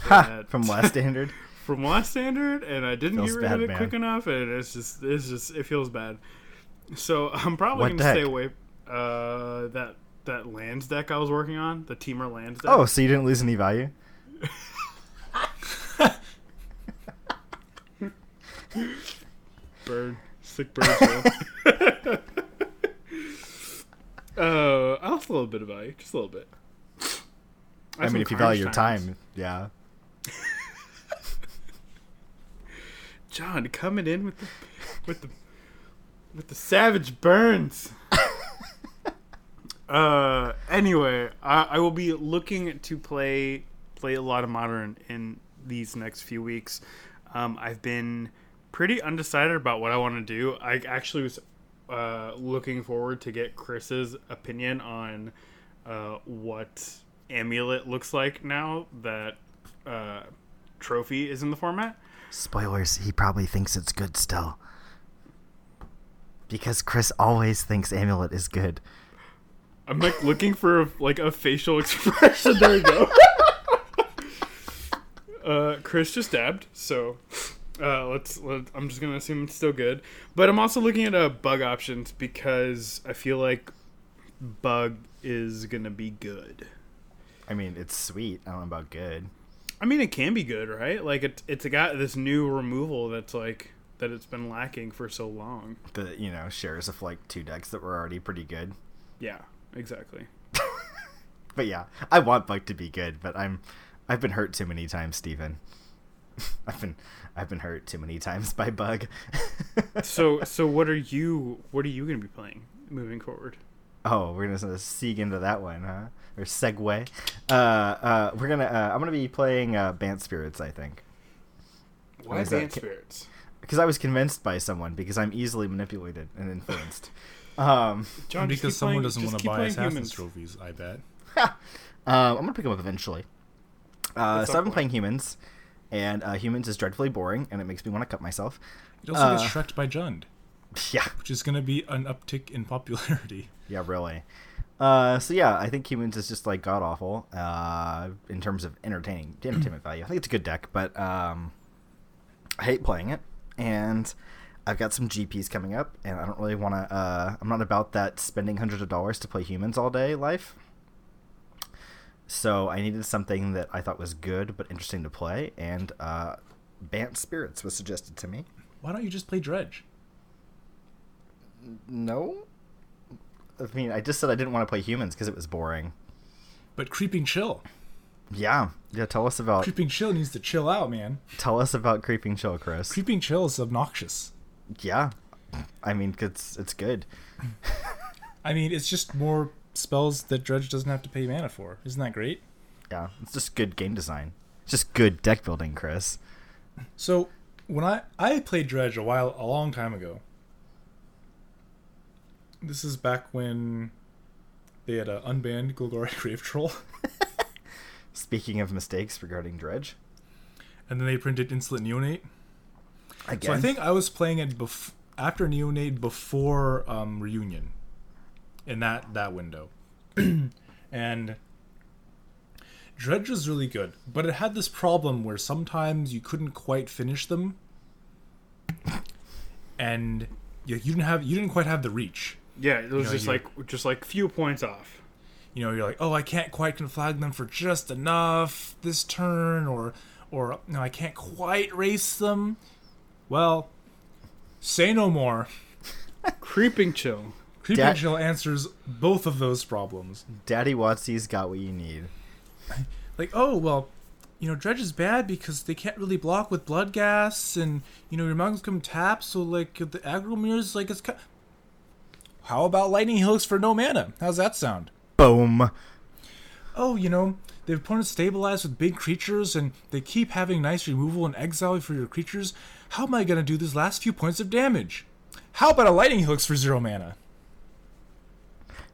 Ha! From last standard. from last standard, and I didn't Feels get rid bad, of it man. quick enough, and it's just it's just it feels bad. So I'm probably What gonna stay away. Uh, that that lands deck I was working on, the Teamer lands deck. Oh, so you didn't lose any value? bird, sick bird. Uh, I lost a little bit of value, just a little bit. I mean, if you value your time, yeah. John coming in with the with the with the savage burns. uh, anyway, I, I will be looking to play play a lot of modern in these next few weeks. Um, I've been pretty undecided about what I want to do. I actually was uh, looking forward to get Chris's opinion on uh, what amulet looks like now that uh, trophy is in the format. Spoilers, he probably thinks it's good still. Because Chris always thinks Amulet is good. I'm like looking for like a facial expression. There we go. uh, Chris just dabbed, so uh, let's. Let, I'm just gonna assume it's still good. But I'm also looking at uh, bug options because I feel like bug is gonna be good. I mean, it's sweet. I don't know about good. I mean, it can be good, right? Like it, it's got this new removal that's like that it's been lacking for so long. The, you know, shares of like two decks that were already pretty good. Yeah, exactly. But yeah, I want Bug to be good, but I'm I've been hurt too many times, Steven. I've been I've been hurt too many times by Bug. So, so what are you? What are you gonna be playing moving forward? Oh, we're gonna sort of seek into that one, huh? Or segue. Uh, uh, we're gonna. Uh, I'm gonna be playing uh, Bant Spirits, I think, Why is that Bant Spirits? because I was convinced by someone because I'm easily manipulated and influenced. um, John, because someone playing- doesn't want to buy playing Assassin's humans. trophies, I bet. uh, I'm gonna pick them up eventually. Uh, so I've been playing Humans, and uh, Humans is dreadfully boring, and it makes me want to cut myself. It also Uh, gets shreked by Jund, Yeah, which is going to be an uptick in popularity. Yeah, really. Uh, so yeah, I think Humans is just like god awful uh, in terms of entertaining entertainment value. I think it's a good deck, but um, I hate playing it, and I've got some GPs coming up, and I don't really want to. Uh, I'm not about that spending hundreds of dollars to play Humans all day life. So I needed something that I thought was good but interesting to play, and uh, Bant Spirits was suggested to me. Why don't you just play Dredge? No. I mean, I just said I didn't want to play humans because it was boring. But Creeping Chill. Yeah, yeah. Tell us about Creeping Chill needs to chill out, man. tell us about creeping chill, Chris. Creeping Chill is obnoxious. yeah, I mean, it's it's good. I mean, it's just more spells that Dredge doesn't have to pay mana for. Isn't that great? Yeah, it's just good game design. It's just good deck building, Chris. So when I I played Dredge a while a long time ago. This is back when they had a unbanned Golgari Grave Troll. Speaking of mistakes regarding Dredge, And then they printed Insolent Neonate. again, So I think I was playing it bef- after Neonate before um, Reunion, in that that window, and Dredge was really good, but it had this problem where sometimes you couldn't quite finish them, and you, you didn't have you didn't quite have the reach. Yeah, it was know, just like just like few points off. You know, you're like, oh, I can't quite conflag them for just enough this turn, or or no, I can't quite race them. Well, say no more. Creeping chill. Dat- Chill answers both of those problems. Daddy Watsy's got what you need. Like, oh, well, you know, Dredge is bad because they can't really block with Bloodghast, and, you know, your monks come tap, so, like, the aggro mirrors, like, it's. Ca- How about Lightning Helix for no mana? How's that sound? Boom. Oh, you know, the opponent's stabilized with big creatures, and they keep having nice removal and exile for your creatures. How am I going to do these last few points of damage? How about a Lightning Helix for zero mana?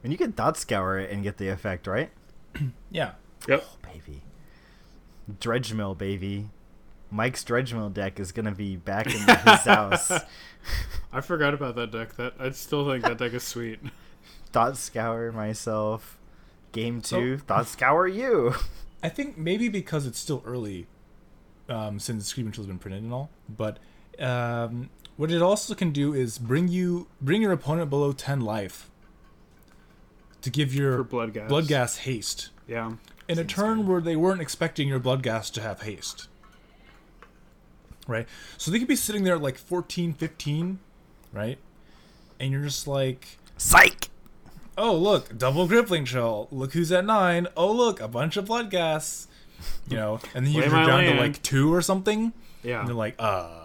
And you can Thought Scour it and get the effect, right? Yeah. Yep. Baby. Dredge Mill, baby. Mike's Dredge Mill deck is gonna be back in his house. I forgot about that deck. That I still think that deck is sweet. Thought Scour myself. Game So- two, Thought Scour you. I think maybe because it's still early, um, since Screaming Chill's been printed and all. But um, what it also can do is bring you bring your opponent below ten life to give your For bloodghast. blood gas haste Yeah. in a turn where they weren't expecting your bloodghast to have haste. Right, so they could be sitting there at like 14, 15, right, and you're just like, Psych. oh look double creeping chill. look who's at nine oh look a bunch of bloodghast you know and then you Play drop my down to like two or something Yeah. and they're like uh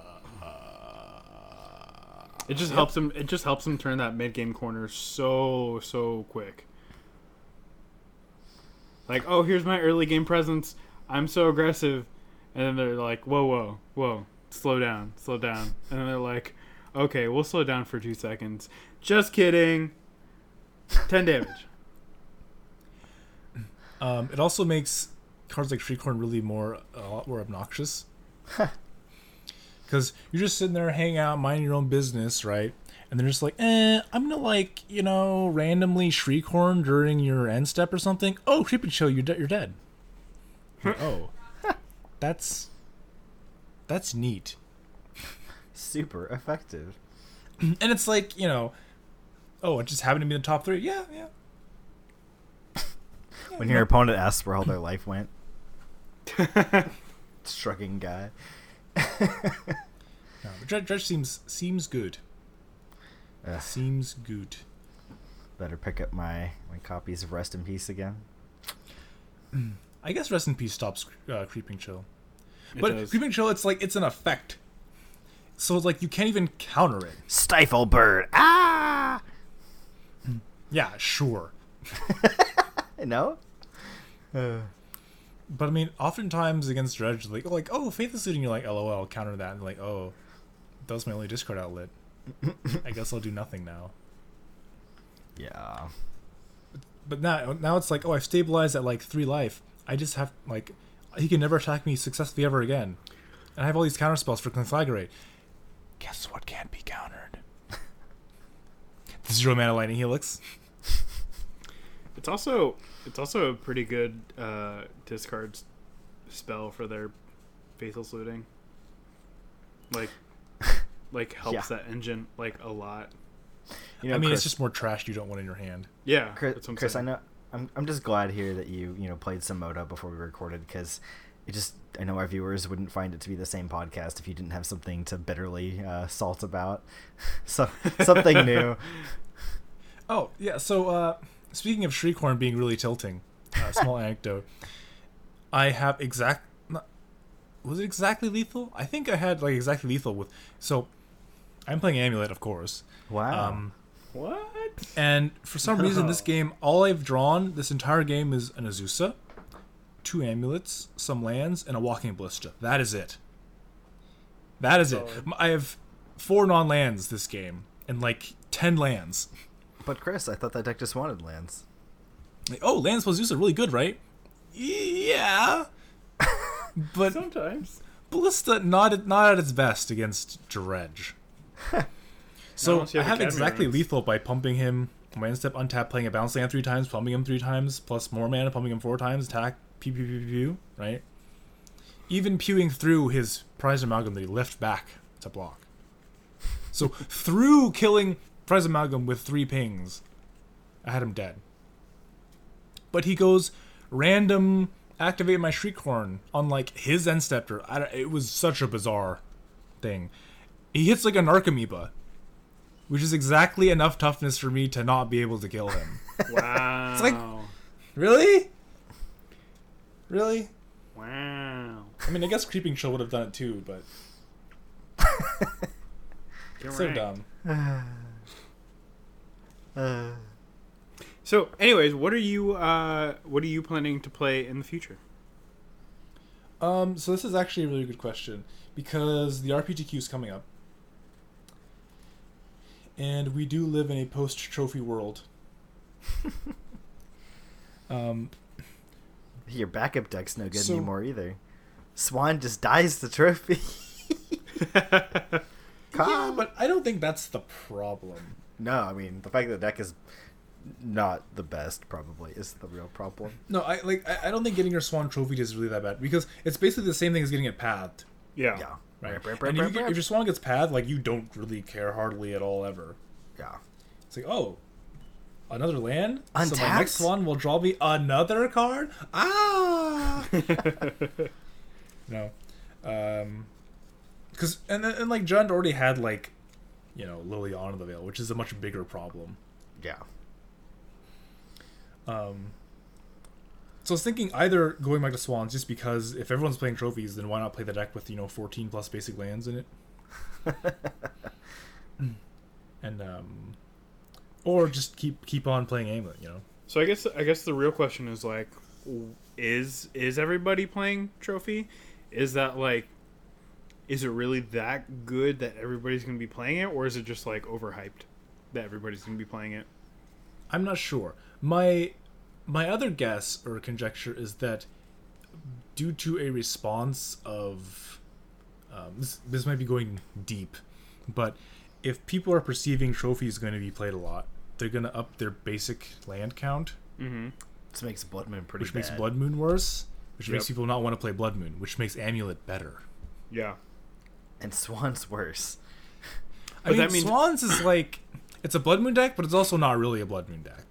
It just helps him. It just helps him turn that mid game corner so so quick. Like, oh, here's my early game presence. I'm so aggressive, and then they're like, whoa, whoa, whoa, slow down, slow down, and then they're like, okay, we'll slow down for two seconds. Just kidding. Ten damage. um it also makes cards like Shriekhorn really more a lot more obnoxious because you're just sitting there hanging out minding your own business right? And they're just like eh i'm gonna like you know randomly Shriekhorn during your end step or something. Oh creepy chill you're, de- you're dead. Like, oh. That's that's neat. Super effective. and it's like you know oh it just happened to be in the top three? Yeah yeah. When your opponent asks where all their life went. Shrugging guy. No, but Dredge, Dredge seems seems good Ugh, seems good better pick up my, my copies of Rest in Peace again. i guess rest in peace stops uh, creeping chill It but does. creeping chill it's like it's an effect so it's like you can't even counter it Stifle bird. Ah. yeah sure No. Uh, but i mean oftentimes against dredge like like oh Faithless Looting you're like lol counter that and like oh that was my only discard outlet. I guess i'll do nothing now. Yeah. but now now it's like oh i've stabilized at like three life. I just have like he can never attack me successfully ever again. And i have all these counter spells for conflagrate. Guess what can't be countered? The zero mana lightning helix. It's also it's also a pretty good uh, discard spell for their faithless looting. Like, like helps Yeah. that engine like a lot. You know, i mean Chris, it's just more trash you don't want in your hand Yeah, Chris, that's what I'm Chris I know. I'm, I'm just glad here that you you know played some Modo before we recorded because it just I know our viewers wouldn't find it to be the same podcast if you didn't have something to bitterly uh, salt about, so something new. Oh yeah. So uh, speaking of Shriekhorn being really tilting, uh, small anecdote. I have exact. not- Was it exactly lethal? I think I had like exactly lethal with. So, I'm playing Amulet, of course. Wow. Um, What? and for some reason, this game, all I've drawn this entire game is an Azusa, two amulets, some lands, and a Walking Ballista. That is it. That is it. I have four non-lands this game, and like ten lands. but Chris, I thought that deck just wanted lands. Like, oh, lands plus Zeus are really good, right? yeah, but Sometimes. Ballista not at, not at its best against Dredge. so unless I have have exactly runs. lethal by pumping him my instep untap, playing a bounce land three times, pumping him three times, plus more mana, pumping him four times, attack, pew pew pew pew, pew right? Even pewing through his Prized Amalgam that he left back to block. So through killing Prized Amalgam with three pings, I had him dead. But he goes random activate my shriekhorn on like his end stepper. It was such a bizarre thing. He hits like a narcomoeba, which is exactly enough toughness for me to not be able to kill him. Wow. It's like- really? Really? wow. I mean, I guess creeping chill would have done it too, but You're so right. dumb. Uh, So, anyways, what are you uh, what are you planning to play in the future? Um, so this is actually a really good question because the RPTQ is coming up, and we do live in a post-trophy world. um, your backup deck's no good So- anymore either. Swan just dies the trophy. yeah, but I don't think that's the problem. No, I mean the fact that the deck is not the best probably is the real problem. No, I like. I, I don't think getting your Swan Trophy is really that bad because it's basically the same thing as getting it pathed. Yeah. Yeah. Right. Rip, rip, and rip, if, you get, if your Swan gets pathed, like you don't really care hardly at all ever. Yeah. It's like, oh, another land. So my next one will draw me another card. Ah. no, um, because and then- and like Jund already had like, you know, Liliana the Veil, which is a much bigger problem. Yeah. Um. So I was thinking either going back to Swans just because if everyone's playing trophies, then why not play the deck with you know 14 plus basic lands in it? and um, or just keep keep on playing Amulet, you know. So I guess I guess the real question is like, is is everybody playing trophy? Is that like, is it really that good that everybody's gonna be playing it, or is it just like overhyped that everybody's gonna be playing it? I'm not sure. My my other guess or conjecture is that due to a response of um, this, this might be going deep, but if people are perceiving trophies going to be played a lot, they're going to up their basic land count, Mm-hmm. This makes Blood Moon pretty which bad. makes Blood Moon worse, which makes people not want to play Blood Moon, which makes Amulet better. Yeah. And Swan's worse. I But mean, that means- Swans is like it's a Blood Moon deck, but it's also not really a Blood Moon deck.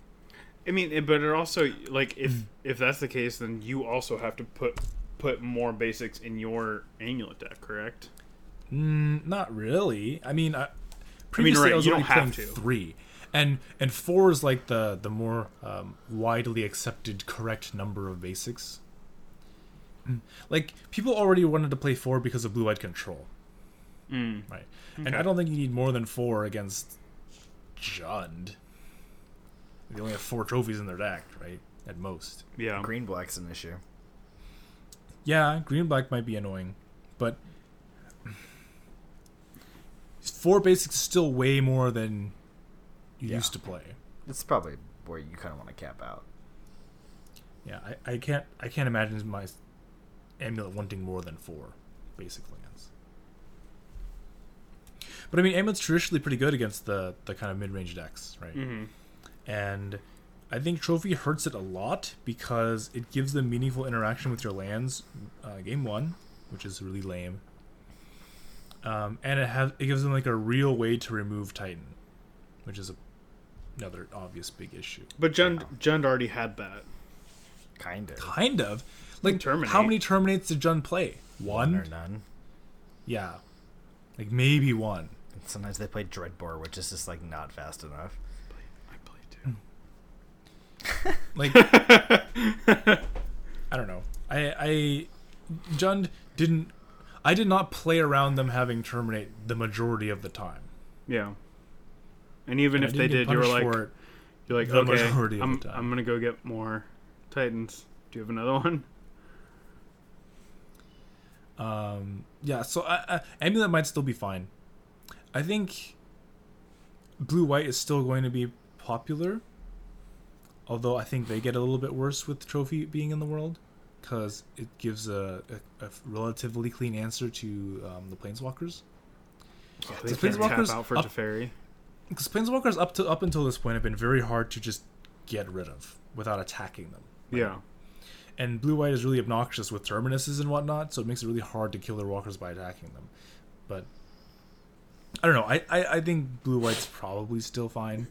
I mean, it, but it also like if if that's the case, then you also have to put put more basics in your amulet deck, correct? Mm, not really. I mean, I, previously right, I was you only have playing to. three, and and four is like the the more um, widely accepted correct number of basics. Like people already wanted to play four because of blue eyed control, Mm. right? And I don't think you need more than four against Jund. They only have four trophies in their deck, right? At most. Yeah. Green Black's an issue. Yeah, green black might be annoying, but four basics is still way more than you Yeah. used to play. It's probably where you kind of want to cap out. Yeah, I, I can't I can't imagine my amulet wanting more than four basic lands. But I mean, amulet's traditionally pretty good against the the kind of mid range decks, right? Mm-hmm. and I think trophy hurts it a lot because it gives them meaningful interaction with your lands. Uh, game one, which is really lame, um, and it has it gives them like a real way to remove Titan, which is a, another obvious big issue. But Jund Jund already had that. Kind of. Kind of like Terminate. how many terminates did Jun play? One, or none. yeah, like maybe one. And sometimes they play Dreadbore, which is just like not fast enough. I played too. Like I don't know. I I Jund didn't. I did not play around them having terminate the majority of the time. Yeah. And even And if they didn't get did, you were punished like, for it. you're like, the okay, majority I'm, the time. I'm gonna go get more Titans. Do you have another one? Um, yeah, so I, I, amulet might still be fine. I think blue white is still going to be popular, although I think they get a little bit worse with trophy being in the world. because it gives a, a, a relatively clean answer to um, the planeswalkers. They The tap Planeswalkers out for up- Teferi. Because planeswalkers up to up until this point have been very hard to just get rid of without attacking them. Yeah. And blue white is really obnoxious with terminuses and whatnot, so it makes it really hard to kill their walkers by attacking them. But I don't know. I, I, I think blue white's probably still fine.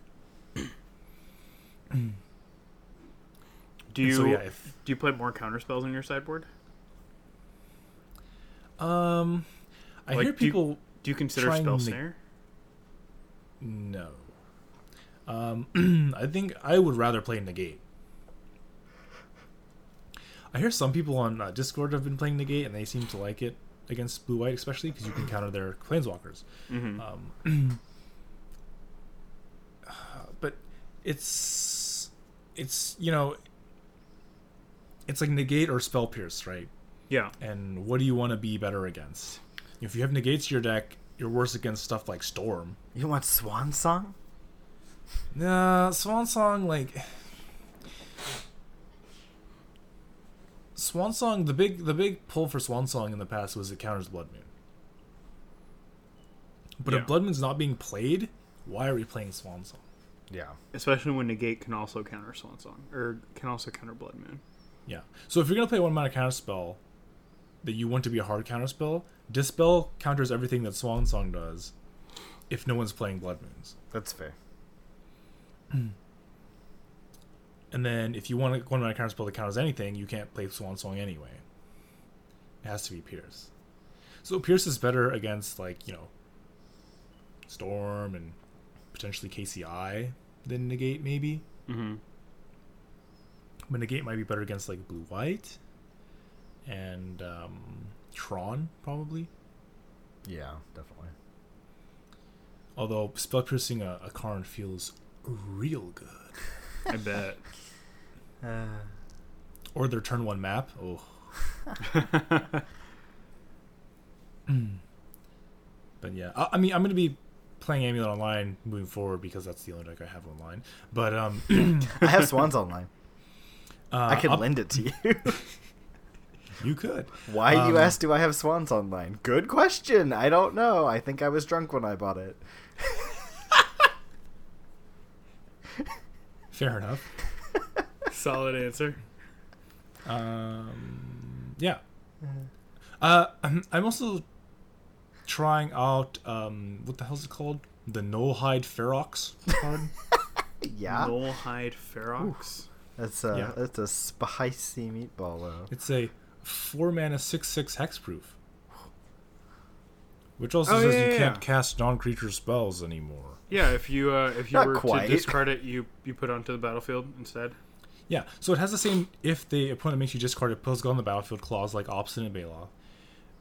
Do you so, yeah, if- do you play more counter spells on your sideboard? Um, I Like, hear do you- people Do you consider spell to- snare? no. Um, I think I would rather play negate. I hear some people on uh, Discord have been playing negate, and they seem to like it against blue white, especially because you can counter their planeswalkers. Mm-hmm. Um, but it's it's you know it's like negate or spell pierce, right? yeah. And what do you want to be better against? If you have negates to your deck, you're worse against stuff like storm. You want Swan Song? Nah, Swan Song like Swan Song. The big the big pull for Swan Song in the past was it counters Blood Moon. But Yeah. if Blood Moon's not being played, why are we playing Swan Song? Yeah. Especially when negate can also counter Swan Song or can also counter Blood Moon. Yeah. So if you're gonna play one mana counter spell that you want to be a hard counter spell, Dispel counters everything that Swan Song does. If no one's playing Blood Moons, That's fair. and then if you want a one mana counter spell that counters anything, you can't play Swan Song anyway. It has to be Pierce. So Pierce is better against like you know Storm and potentially KCI than Negate maybe. Mm-hmm. But Negate might be better against like Blue White and um, Tron probably. Yeah, definitely. Although spell piercing a, a Karn feels real good. I bet. Uh, Or their turn one map. Oh. but yeah, I, I mean, I'm gonna be playing Amulet online moving forward because that's the only deck I have online. But um, I have Swans online. uh, I can up- lend it to you. You could. Why Um, you ask? Do I have Swans online? Good question. I don't know. I think I was drunk when I bought it. Fair enough. Solid answer. Um, yeah. Uh, I'm I'm also trying out um, what the hell's it called? The Nullhide Ferox card. Yeah, Nullhide Ferox. that's a Yeah. that's a spicy meatball though. It's a four mana six six hexproof. Which also Oh, says yeah, you yeah, can't cast non creature spells anymore. Yeah, if you uh, if you Not were quite. to discard it, you you put it onto the battlefield instead. Yeah, so it has the same if the opponent makes you discard a pills go on the battlefield clause like Obstinate Baloth.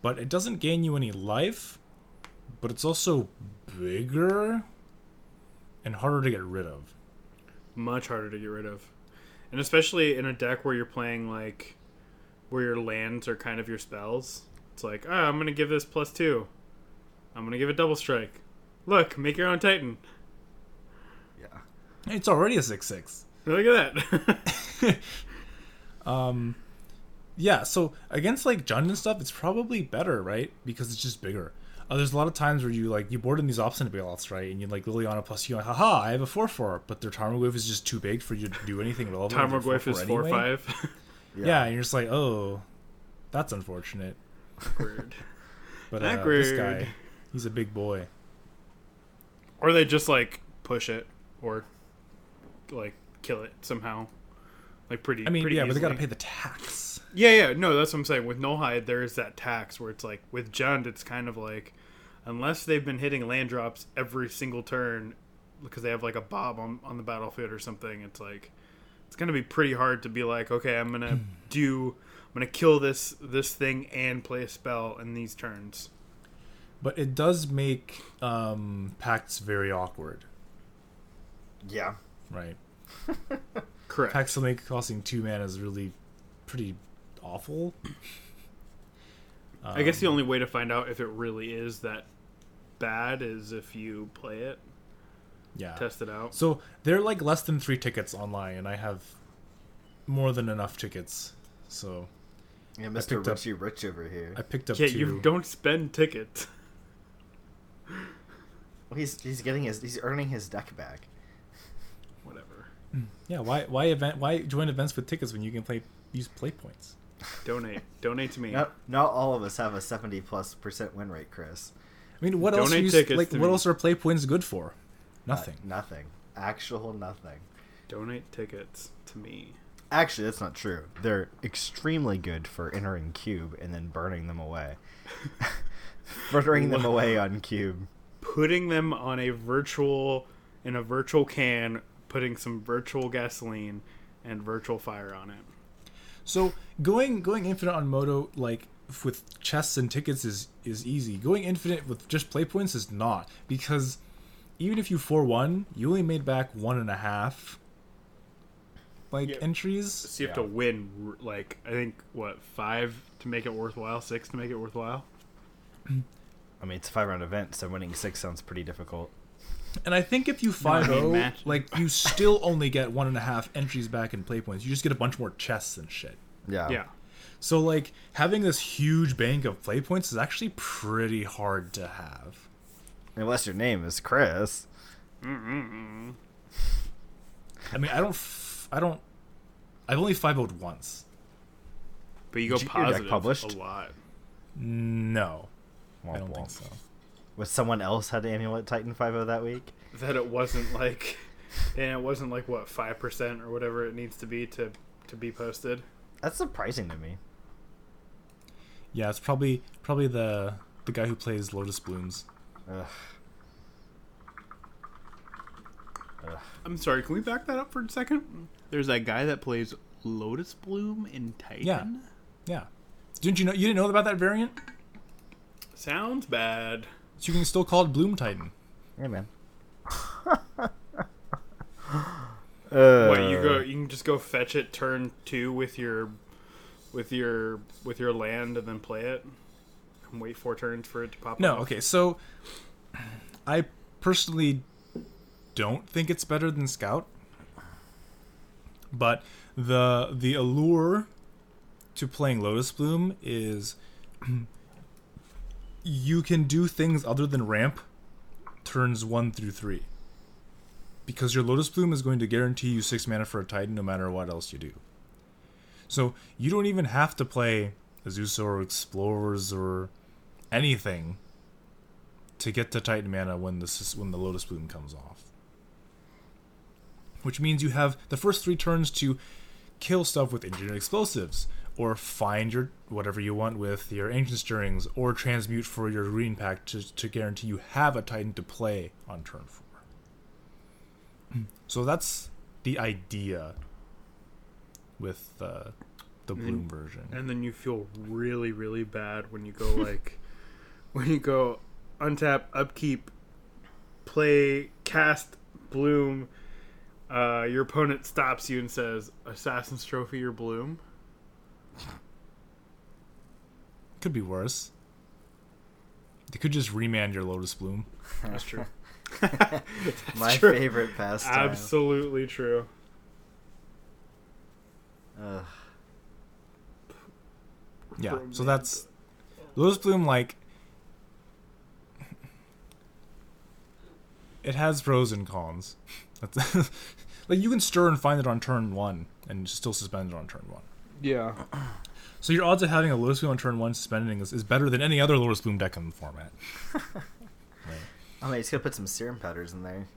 But it doesn't gain you any life, but it's also bigger and harder to get rid of. Much harder to get rid of, and especially in a deck where you're playing like where your lands are kind of your spells. It's like, oh, I'm gonna give this plus two. I'm gonna give it double strike. Look, make your own Titan. Yeah. It's already a six six. Look at that. Um, yeah. So against like Jund and stuff, it's probably better, right? Because it's just bigger. Uh, there's a lot of times where you like you board in these Obstinate Baloths, right? And you like Liliana plus you, like, haha, I have a four four, but their Tarmogoyf is just too big for you to do anything relevant. Time with your is 4/4 four anyway. five. Yeah. and you're just like, oh, that's unfortunate. Weird. But uh, this guy, he's a big boy. Or they just like push it or like kill it somehow. Like pretty. I mean, pretty yeah, but they got to pay the tax. Yeah, yeah, no, that's what I'm saying. With no hide, there's that tax where it's like with Jund, it's kind of like unless they've been hitting land drops every single turn because they have like a bob on, on the battlefield or something. It's like it's gonna be pretty hard to be like, okay, I'm gonna hmm. do, I'm gonna kill this this thing and play a spell in these turns. But it does make um, pacts very awkward, Yeah. right? Correct. Pacts that make costing two mana is really pretty awful. I guess the Um, only way to find out if it really is that bad is if you play it, yeah. test it out. So they're like less than three tickets online, and I have more than enough tickets. So Yeah, Mr. picked up- Richie Rich over here. I picked up Yeah, two. you don't spend tickets. Well, he's he's getting his he's earning his deck back. Whatever. Yeah, why why event why join events with tickets when you can play use play points? Donate. Donate to me. Not not all of us have a seventy plus percent win rate, Chris. I mean, what else? Donate Are you, tickets like, what me. else are play points good for? Uh, Nothing. nothing. Actual nothing. Donate tickets to me. Actually, that's not true. They're extremely good for entering cube and then burning them away. Burning them away on cube. Putting them on a virtual in a virtual can, putting some virtual gasoline and virtual fire on it. So going going infinite on Modo like with chests and tickets is is easy. Going infinite with just play points is not because even if you four one, you only made back one and a half like Yeah. entries. So you have Yeah. to win like I think what five to make it worthwhile, six to make it worthwhile. I mean, it's a five round event, so winning six sounds pretty difficult. And I think if you I five mean, zero, match- like you still only get one and a half entries back in play points. You just get a bunch more chests and shit. Yeah. Yeah. So like having this huge bank of play points is actually pretty hard to have. Unless your name is Chris. Mm-mm-mm. I mean, I don't, f- I don't, I've only five would once. But you go Did you get your deck positive published? a lot. No, I don't think so. Was someone else had Amulet Titan 5 that week? That it wasn't like and it wasn't like what five percent or whatever it needs to be to to be posted. That's surprising to me. Yeah, it's probably probably the the guy who plays Lotus Blooms. Ugh. I'm sorry, can we back that up for a second? There's that guy that plays Lotus Bloom in Titan. Yeah. Yeah, didn't you know? You didn't know about that variant? Sounds bad. So you can still call it Bloom Titan. Hey, man. Uh, what you go you can just go fetch it turn two with your with your with your land and then play it and wait four turns for it to pop No, off. okay. So I personally don't think it's better than Scout. But the the allure to playing Lotus Bloom is you can do things other than ramp turns 1 through 3. Because your Lotus Bloom is going to guarantee you 6 mana for a Titan no matter what else you do. So you don't even have to play Azusa or Explorers or anything to get to Titan mana when is, when the Lotus Bloom comes off. Which means you have the first three turns to kill stuff with engineered explosives, or find your whatever you want with your ancient stirrings, or transmute for your green pact to, to guarantee you have a Titan to play on turn four. So that's the idea with uh, the Bloom version. and then you feel really really bad when you go like when you go untap upkeep play cast bloom uh, your opponent stops you and says assassin's trophy or bloom Could be worse. They could just remand your Lotus Bloom. that's true My true. favorite pastime. absolutely true Ugh. Yeah, so that's Lotus Bloom. Like, it has pros and cons. That's like you can stir and find it on turn one and still suspend it on turn one. yeah So your odds of having a Lotus Bloom on turn one spending is, is better than any other Lotus Bloom deck in the format. I mean, he's gonna put some serum powders in there.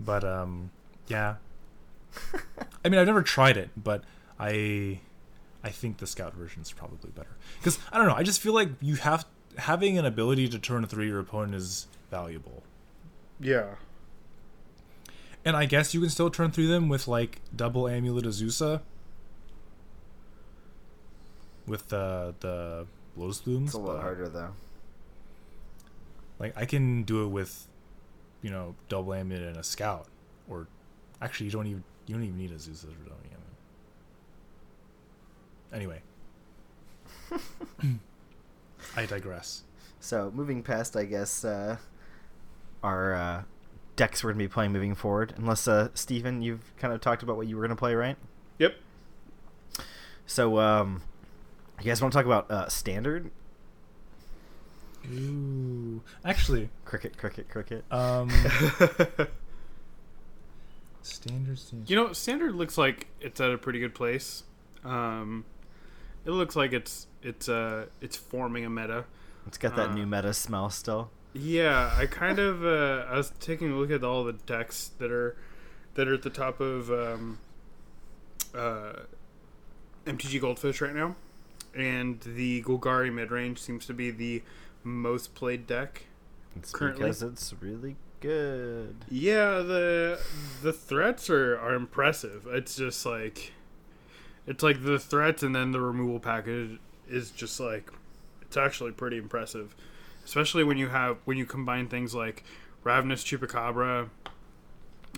But um, yeah. I mean, I've never tried it, but I, I think the Scout version is probably better because I don't know. I just feel like you have having an ability to turn three your opponent is valuable, yeah and I guess you can still turn through them with like double Amulet Azusa. With the the Lotus Blooms, It's a lot harder though. Like I can do it with, you know, double Amulet and a Scout, or actually you don't even you don't even need Azusa for double Amulet. Anyway, I digress. So moving past, I guess uh, our uh, decks we're gonna be playing moving forward. Unless uh, Steven, you've kind of talked about what you were gonna play, right? yep So um, You guys want to talk about uh, standard Ooh. Actually, cricket, cricket, cricket? um, standard, standard. You know, standard looks like it's at a pretty good place. Um, it looks like it's it's uh it's forming a meta. It's got that uh, new meta smell still. Yeah, I kind of uh, I was taking a look at all the decks that are that are at the top of um, uh, MTG Goldfish right now, and the Golgari mid range seems to be the most played deck. It's currently- because it's really good. Yeah, the the threats are, are impressive. It's just like it's like the threats and then the removal package is just like it's actually pretty impressive. Especially when you have when you combine things like Ravenous Chupacabra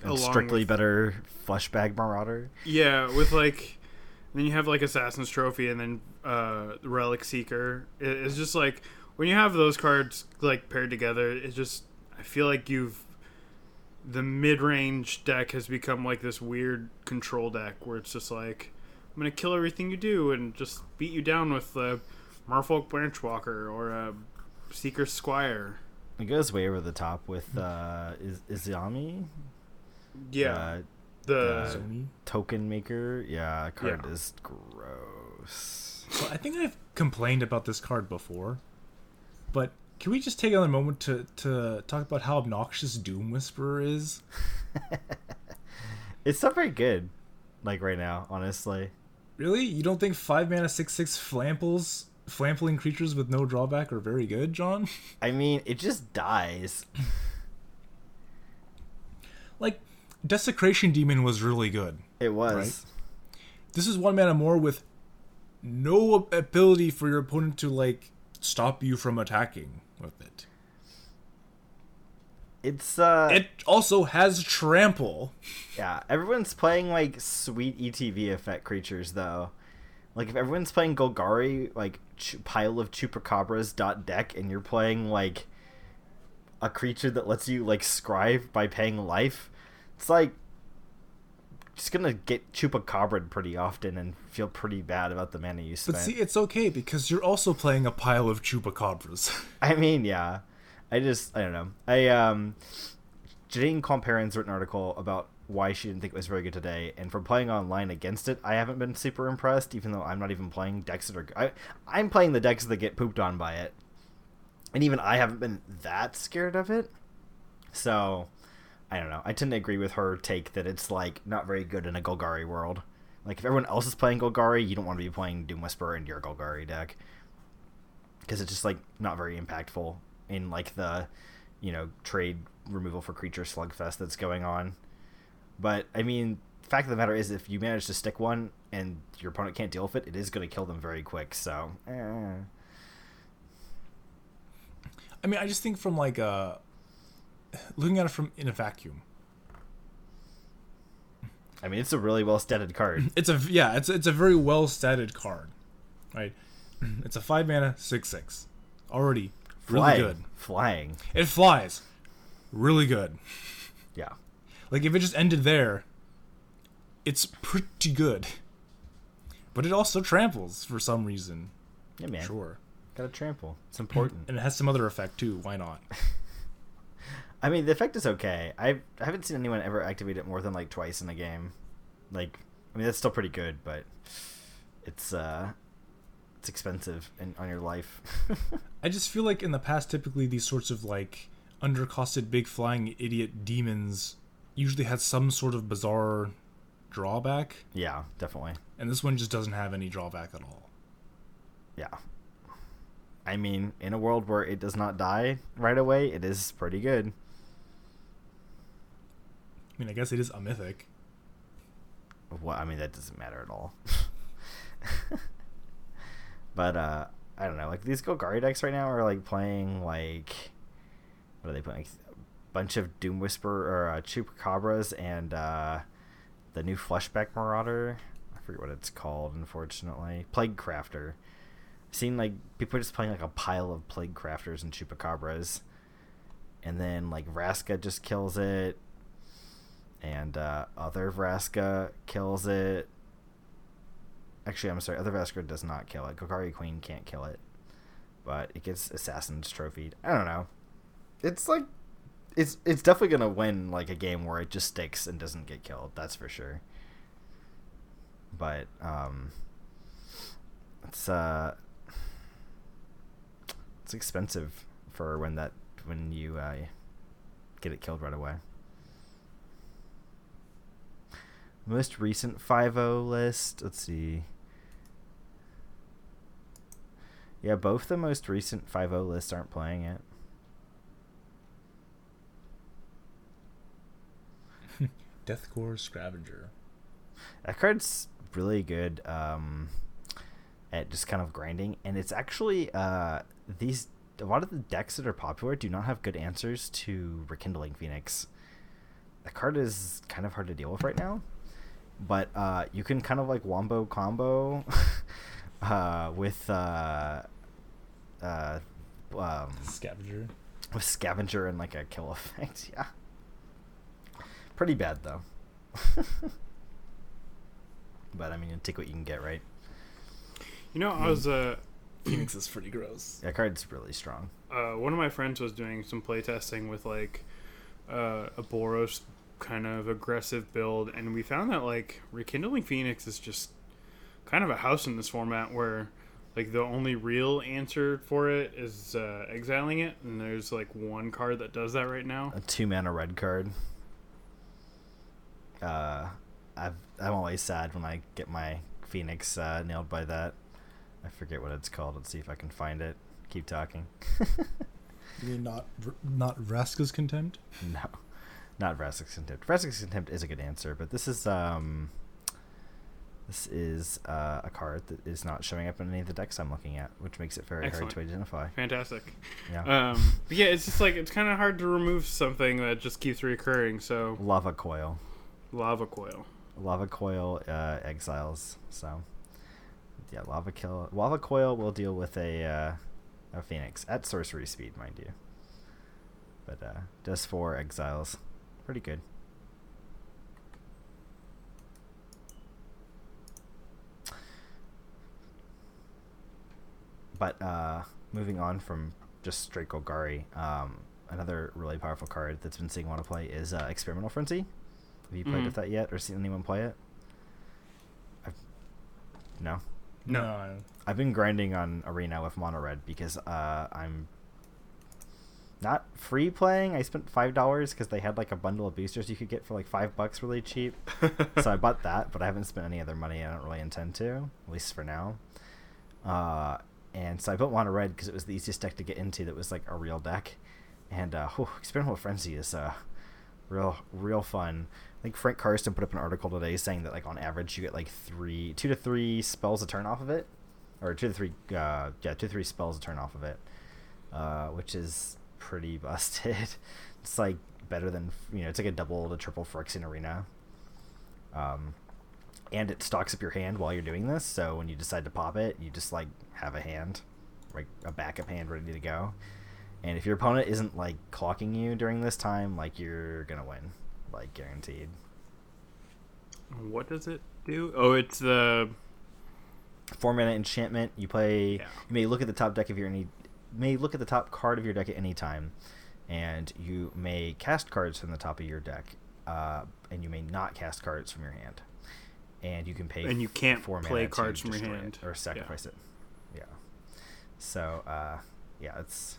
And strictly with- better Fleshbag Marauder. Yeah, with like then you have like Assassin's Trophy and then uh Relic Seeker. It, it's just like when you have those cards like paired together, it just I feel like you've the mid-range deck has become like this weird control deck where it's just like I'm gonna kill everything you do and just beat you down with the Merfolk Branchwalker or a Seeker Squire. It goes way over the top with uh, is Izoni, Yeah, uh, the token maker. Yeah, card Yeah. is gross. So I think I've complained about this card before, but can we just take another moment to, to talk about how obnoxious Doom Whisperer is? It's not very good, like right now, honestly. Really? You don't think five mana six six flamples flampling creatures with no drawback are very good, John? I mean, it just dies. Like Desecration Demon was really good. It was. Right. This is one mana more with no ability for your opponent to like stop you from attacking with it. It's uh, It also has trample. yeah. Everyone's playing like sweet ETB effect creatures though. Like if everyone's playing Golgari, like ch- pile of chupacabras dot deck, and you're playing like a creature that lets you like scribe by paying life, it's like just gonna get chupacabra pretty often and feel pretty bad about the mana you spent. But see, it's okay because you're also playing a pile of chupacabras. I mean, yeah. I just I don't know. I um Jane Comparion's written an article about why she didn't think it was very good today, and for playing online against it, I haven't been super impressed, even though I'm not even playing decks that are I I'm playing the decks that get pooped on by it. And even I haven't been that scared of it. So I don't know. I tend to agree with her take that it's like not very good in a Golgari world. Like if everyone else is playing Golgari, you don't want to be playing Doom Whisperer in your Golgari deck because it's just like not very impactful in like the you know trade removal for creature slugfest that's going on. But I mean, fact of the matter is, if you manage to stick one and your opponent can't deal with it, it is going to kill them very quick. So, eh. I mean, I just think from like uh looking at it from in a vacuum. I mean, it's a really well statted card. It's a yeah, it's it's a very well statted card. Right? It's a 5 mana 6/6. Already really Flying, good. flying. It flies. Really good. Yeah, Like if it just ended there, it's pretty good. But it also tramples for some reason. yeah, man. Sure. Got to trample. It's important. And it has some other effect too. Why not? I mean, the effect is okay. I I haven't seen anyone ever activate it more than like twice in a game. Like, I mean, that's still pretty good, but it's uh, it's expensive in, on your life. I just feel like in the past, typically these sorts of like undercosted big flying idiot demons usually had some sort of bizarre drawback, yeah, definitely. and this one just doesn't have any drawback at all. Yeah. I mean, in a world where it does not die right away, it is pretty good. I mean, I guess it is a mythic. Well, I mean, that doesn't matter at all. but uh, I don't know. Like these Golgari decks right now are like playing like what are they playing? A bunch of Doom Whisper or uh, Chupacabras and uh, the new Fleshbag Marauder. I forget what it's called. Unfortunately, Plague Crafter. Seen like people just playing like a pile of Plague Crafters and Chupacabras, and then like Vraska just kills it and uh, other Vraska kills it. Actually, I'm sorry. Other Vraska does not kill it. Golgari Queen can't kill it, but it gets Assassin's trophied. I don't know. It's like, it's it's definitely gonna win like a game where it just sticks and doesn't get killed. That's for sure. But um, it's uh, it's expensive for when that when you uh, get it killed right away. Most recent 5.0 list. Let's see. Yeah, both the most recent 5.0 lists aren't playing it. Deathgorge Scavenger. That card's really good um, at just kind of grinding, and it's actually uh, these a lot of the decks that are popular do not have good answers to Rekindling Phoenix. The card is kind of hard to deal with right now, but uh, you can kind of like wombo combo uh, with uh, uh, um, Scavenger. with scavenger and like a kill effect. Yeah, pretty bad though. but I mean, you take what you can get, right? You know, I was uh, Phoenix is pretty gross. That card's really strong. uh, one of my friends was doing some playtesting with like uh, a Boros kind of aggressive build, and we found that like Rekindling Phoenix is just kind of a house in this format where like the only real answer for it is uh, exiling it, and there's like one card that does that right now. A two mana red card. Uh, I've, I'm always sad when I get my Phoenix uh, nailed by that. I forget what it's called. Let's see if I can find it. Keep talking. You mean not not Vraska's Contempt? no, not Vraska's Contempt. Vraska's Contempt is a good answer, but this is um, this is uh, a card that is not showing up in any of the decks I'm looking at, which makes it very Excellent. hard to identify. Fantastic. Yeah. Um, but yeah, it's just like it's kind of hard to remove something that just keeps recurring. So Lava Coil. lava coil. Lava Coil uh, exiles. So, yeah, Lava Coil. Lava Coil will deal with a uh, a Phoenix at sorcery speed, mind you. But uh, does four exiles. Pretty good. But uh, moving on from just straight Golgari, um, another really powerful card that's been seeing a lot of play is uh, Experimental Frenzy. Have you played Mhm. with that yet, or seen anyone play it? I've, no, No. I've been grinding on Arena with Mono Red because uh, I'm not free playing. I spent five dollars because they had like a bundle of boosters you could get for like five bucks, really cheap. so I bought that, but I haven't spent any other money. I don't really intend to, at least for now. Uh, and so I built Mono Red because it was the easiest deck to get into. That was like a real deck, and uh, whew, Experimental Frenzy is uh, real, real fun. I think Frank Karsten put up an article today saying that like on average you get like three, two to three spells a turn off of it, or two to three, uh, yeah, two to three spells a turn off of it, uh, which is pretty busted. it's like better than you know, it's like a double to triple Phyrexian Arena. Um, and it stocks up your hand while you're doing this. So when you decide to pop it, you just like have a hand, like a backup hand ready to go. And if your opponent isn't like clocking you during this time, like you're gonna win, like guaranteed. What does it do? Oh, it's the Four mana enchantment. You play. Yeah. You may look at the top deck of your any. May look at the top card of your deck at any time, and you may cast cards from the top of your deck, uh, and you may not cast cards from your hand. And you can pay. And you can't four play cards from your hand. or Yeah. sacrifice it. Yeah. So, uh, yeah, it's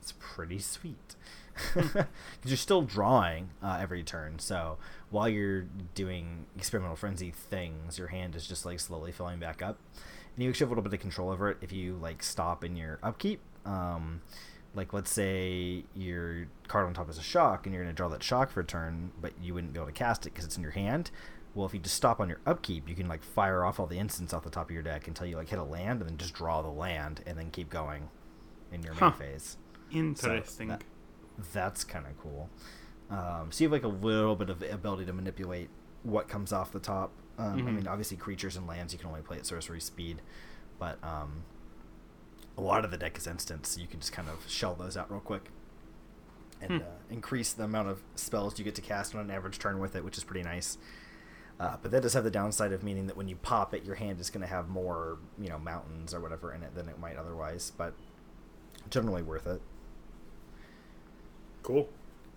it's pretty sweet. Because you're still drawing uh, every turn, so while you're doing experimental frenzy things, your hand is just like slowly filling back up, and you actually have a little bit of control over it if you like stop in your upkeep. Um, like let's say your card on top is a shock, and you're going to draw that shock for a turn, but you wouldn't be able to cast it because it's in your hand. Well, if you just stop on your upkeep, you can like fire off all the instants off the top of your deck until you like hit a land, and then just draw the land, and then keep going in your main Huh. phase. interesting. that- That's kind of cool. Um, so you have like a little bit of ability to manipulate what comes off the top. Um, I Mhm. mean, obviously creatures and lands you can only play at sorcery speed, but um, a lot of the deck is instants, so you can just kind of shell those out real quick and Hmm. uh, increase the amount of spells you get to cast on an average turn with it, which is pretty nice. Uh, but that does have the downside of meaning that when you pop it, your hand is going to have more, you know, mountains or whatever in it than it might otherwise. But generally worth it. Cool.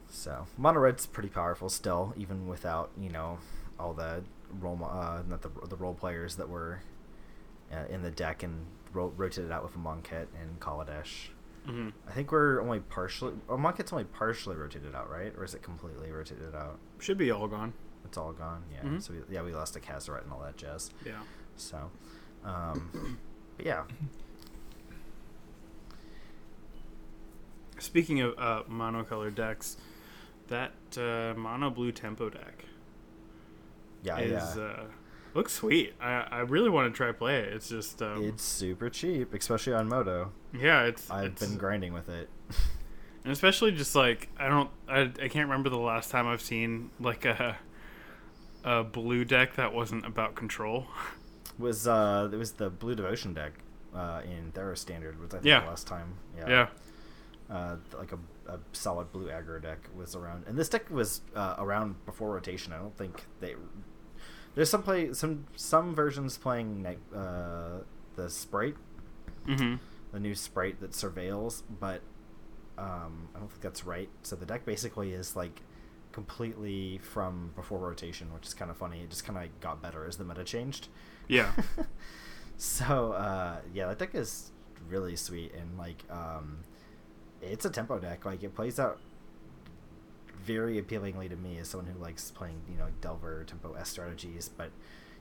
So mono red's pretty powerful still, even without you know all the role, uh, not the the role players that were uh, in the deck and ro- rotated out with Amonkhet and Kaladesh. hmm I think we're only partially. Or Monket's only partially rotated out, right? Or is it completely rotated out? Should be all gone. It's all gone. Yeah. Mhm. So we, yeah, we lost a Hazoret and all that jazz. Yeah. So, um, but yeah, Speaking of uh, monocolor decks, that uh, mono blue tempo deck yeah, is yeah. uh, looks sweet. I, I really want to try play it. It's just um, it's super cheap, especially on Modo. yeah, it's I've it's, been grinding with it. and especially just like I don't I, I can't remember the last time I've seen like a a blue deck that wasn't about control. was uh, it was the Blue Devotion deck uh, in Theros Standard was I think Yeah. the last time. Yeah. yeah uh, like a, a solid blue aggro deck was around, and this deck was uh, around before rotation. I don't think they. There's some play some some versions playing uh, the sprite, Mm-hmm. the new sprite that surveils, but um, I don't think that's right. So the deck basically is like completely from before rotation, which is kind of funny. It just kind of got better as the meta changed. Yeah. so uh, yeah, that deck is really sweet and like um, it's a tempo deck. Like it plays out very appealingly to me as someone who likes playing you know Delver tempo S strategies. But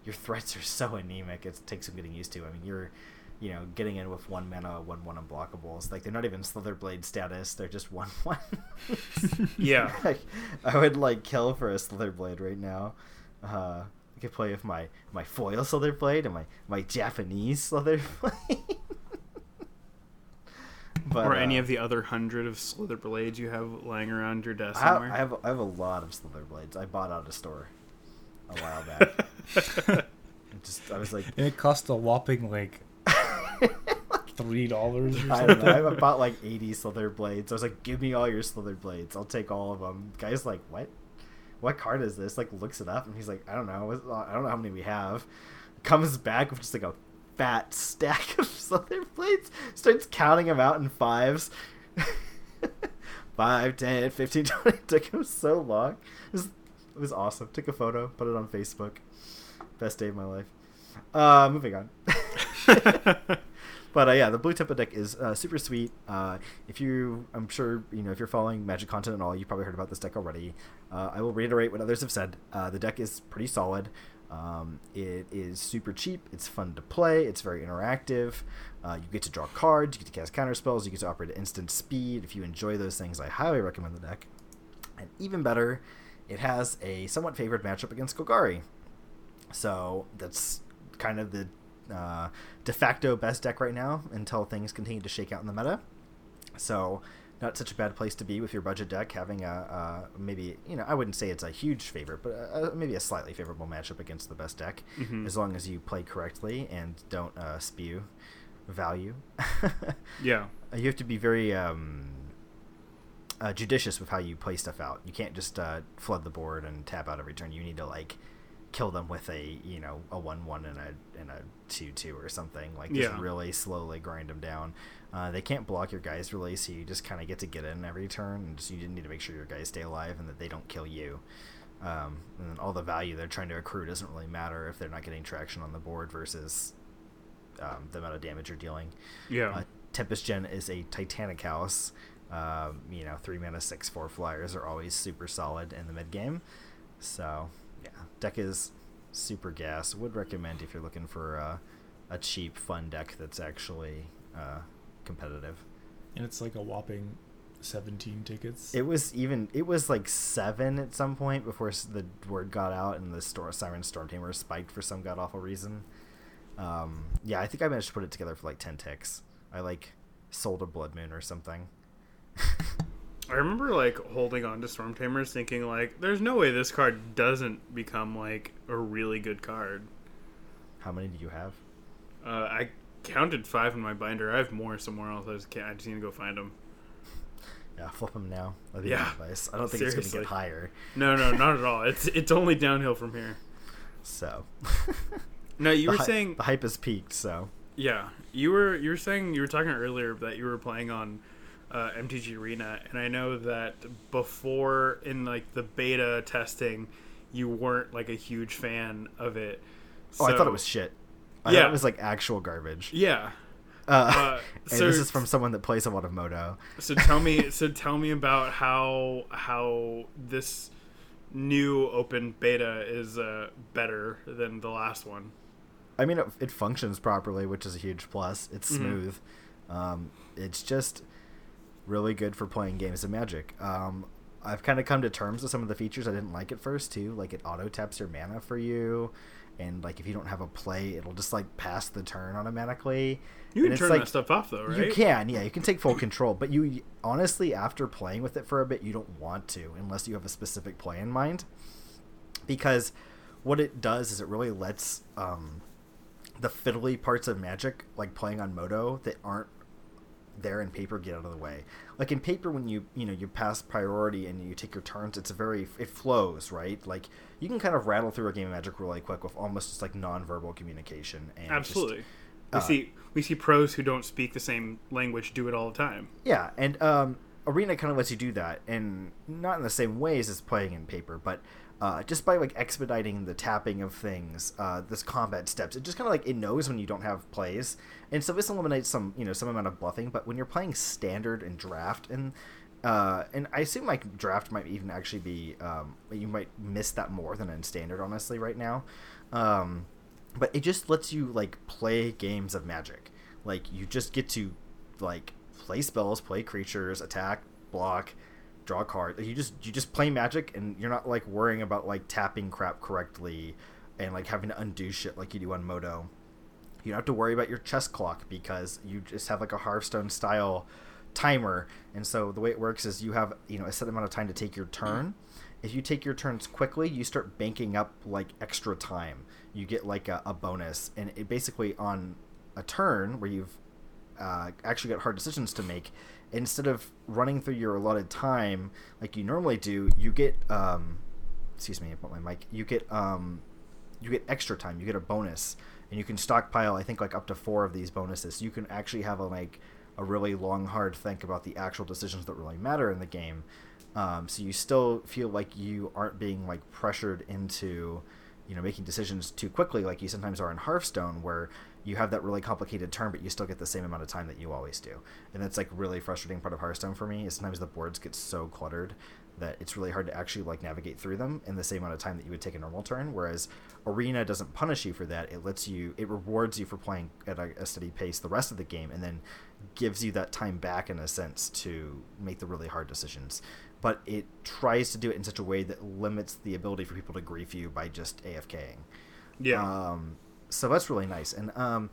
your threats are so anemic; it takes some getting used to. I mean, you're you know getting in with one mana, one one unblockables. Like they're not even Slitherblade status; they're just one one. Yeah. like, I would like kill for a Slitherblade right now. Uh, I could play with my my foil Slitherblade and my my Japanese Slitherblade. but or any uh, of the other hundred of slitherblades you have lying around your desk I have, somewhere. I have I have a lot of slitherblades. I bought out a store a while back. Just I was like, And it cost a whopping like three dollars I don't know. I bought like 80 Slitherblades. I was like, give me all your Slitherblades. I'll take all of them. Guy's like, what? What card is this? Like, looks it up and he's like, I don't know. I don't know how many we have. Comes back with just like a fat stack of Slitherblades, Starts counting them out in fives. 5, 10, 15, 20. It took him so long. It was, it was awesome. Took a photo, put it on Facebook. Best day of my life. Uh, moving on. But uh, yeah, the blue tempo deck is uh, super sweet. Uh, if you, I'm sure you know if you're following Magic content at all, you've probably heard about this deck already. Uh, I will reiterate what others have said. Uh, the deck is pretty solid. Um, it is super cheap. It's fun to play. It's very interactive. Uh, you get to draw cards. You get to cast counter spells. You get to operate at instant speed. If you enjoy those things, I highly recommend the deck. And even better, it has a somewhat favored matchup against Golgari. So that's kind of the uh, de facto best deck right now until things continue to shake out in the meta. So not such a bad place to be with your budget deck having a uh, maybe you know I wouldn't say it's a huge favorite, but a, a- maybe a slightly favorable matchup against the best deck Mhm. as long as you play correctly and don't uh, spew value. yeah. you have to be very um, uh, judicious with how you play stuff out. You can't just uh, flood the board and tap out every turn. You need to like kill them with a you know a one one and a and a two two or something. Like just Yeah. really slowly grind them down. Uh, they can't block your guys really, so you just kind of get to get in every turn, and just you need to make sure your guys stay alive and that they don't kill you. Um, and then all the value they're trying to accrue doesn't really matter if they're not getting traction on the board versus um, the amount of damage you're dealing. Yeah. Uh, Tempest Djinn is a Titanic house. Um, you know, three mana, six, four flyers are always super solid in the mid game. So, deck is super gas. Would recommend if you're looking for uh, a cheap, fun deck that's actually uh, competitive. and it's like a whopping seventeen tickets. It was even it was like seven at some point before the word got out and the store Siren Stormtamer spiked for some god awful reason. Um, yeah, I think I managed to put it together for like ten ticks. I like sold a Blood Moon or something. I remember like holding on to Stormtamers thinking like there's no way this card doesn't become like a really good card. How many do you have? Uh, I counted five in my binder. I have more somewhere else. I just can't. I just need to go find them. Yeah, flip them now. That'd be Yeah. advice. I don't think it's gonna get higher. No, no, not at all. It's it's only downhill from here. So No, you the were hy- saying the hype has peaked. So Yeah, you were you were saying you were talking earlier that you were playing on uh, MTG Arena, and I know that before in like the beta testing, you weren't like a huge fan of it. oh, I thought it was shit. I Yeah. it was like actual garbage. Yeah. Uh, Uh, and so this is from someone that plays a lot of Modo. so tell me so tell me about how how this new open beta is uh, better than the last one. I mean, it, it functions properly, which is a huge plus. It's Mhm. smooth. Um, it's just really good for playing games of Magic. Um, I've kind of come to terms with some of the features I didn't like at first too. Like it auto taps your mana for you, and like if you don't have a play, it'll just like pass the turn automatically. You And can it's turn like- that stuff off though, right? You can, yeah, you can take full control, but you honestly, after playing with it for a bit, you don't want to unless you have a specific play in mind. Because what it does is it really lets um, the fiddly parts of Magic, like playing on Modo, that aren't there in paper, get out of the way. Like in paper, when you you know you pass priority and you take your turns, it's a very it flows right. Like you can kind of rattle through a game of Magic really quick with almost just like nonverbal communication. And just- Absolutely. we uh, see we see pros who don't speak the same language do it all the time. Yeah, and um, Arena kind of lets you do that, and not in the same ways as playing in paper, but uh, just by like expediting the tapping of things, uh, this combat steps, it just kind of like it knows when you don't have plays, and so this eliminates some you know some amount of bluffing. But when you're playing standard and draft, and uh, and I assume like draft might even actually be um, you might miss that more than in standard, honestly, right now. Um, but it just lets you like play games of magic like you just get to like play spells play creatures attack block draw a card you just you just play magic and you're not like worrying about like tapping crap correctly and like having to undo shit like you do on modo you don't have to worry about your chess clock because you just have like a hearthstone style timer. And so the way it works is you have you know a set amount of time to take your turn. If you take your turns quickly you start banking up like extra time. You get like a, a bonus. And it basically on a turn where you've uh, actually got hard decisions to make instead of running through your allotted time like you normally do you get um, excuse me i put my mic you get um, you get extra time. You get a bonus and you can stockpile i think like up to four of these bonuses. You can actually have a like a really long hard think about the actual decisions that really matter in the game. Um, so you still feel like you aren't being like pressured into you know making decisions too quickly like you sometimes are in hearthstone where you have that really complicated turn but you still get the same amount of time that you always do. And that's like really frustrating part of hearthstone for me is sometimes the boards get so cluttered that it's really hard to actually like navigate through them in the same amount of time that you would take a normal turn whereas arena doesn't punish you for that. It lets you it rewards you for playing at a, a steady pace the rest of the game and then gives you that time back in a sense to make the really hard decisions. But it tries to do it in such a way that limits the ability for people to grief you by just afking Yeah. um, so that's really nice, and um,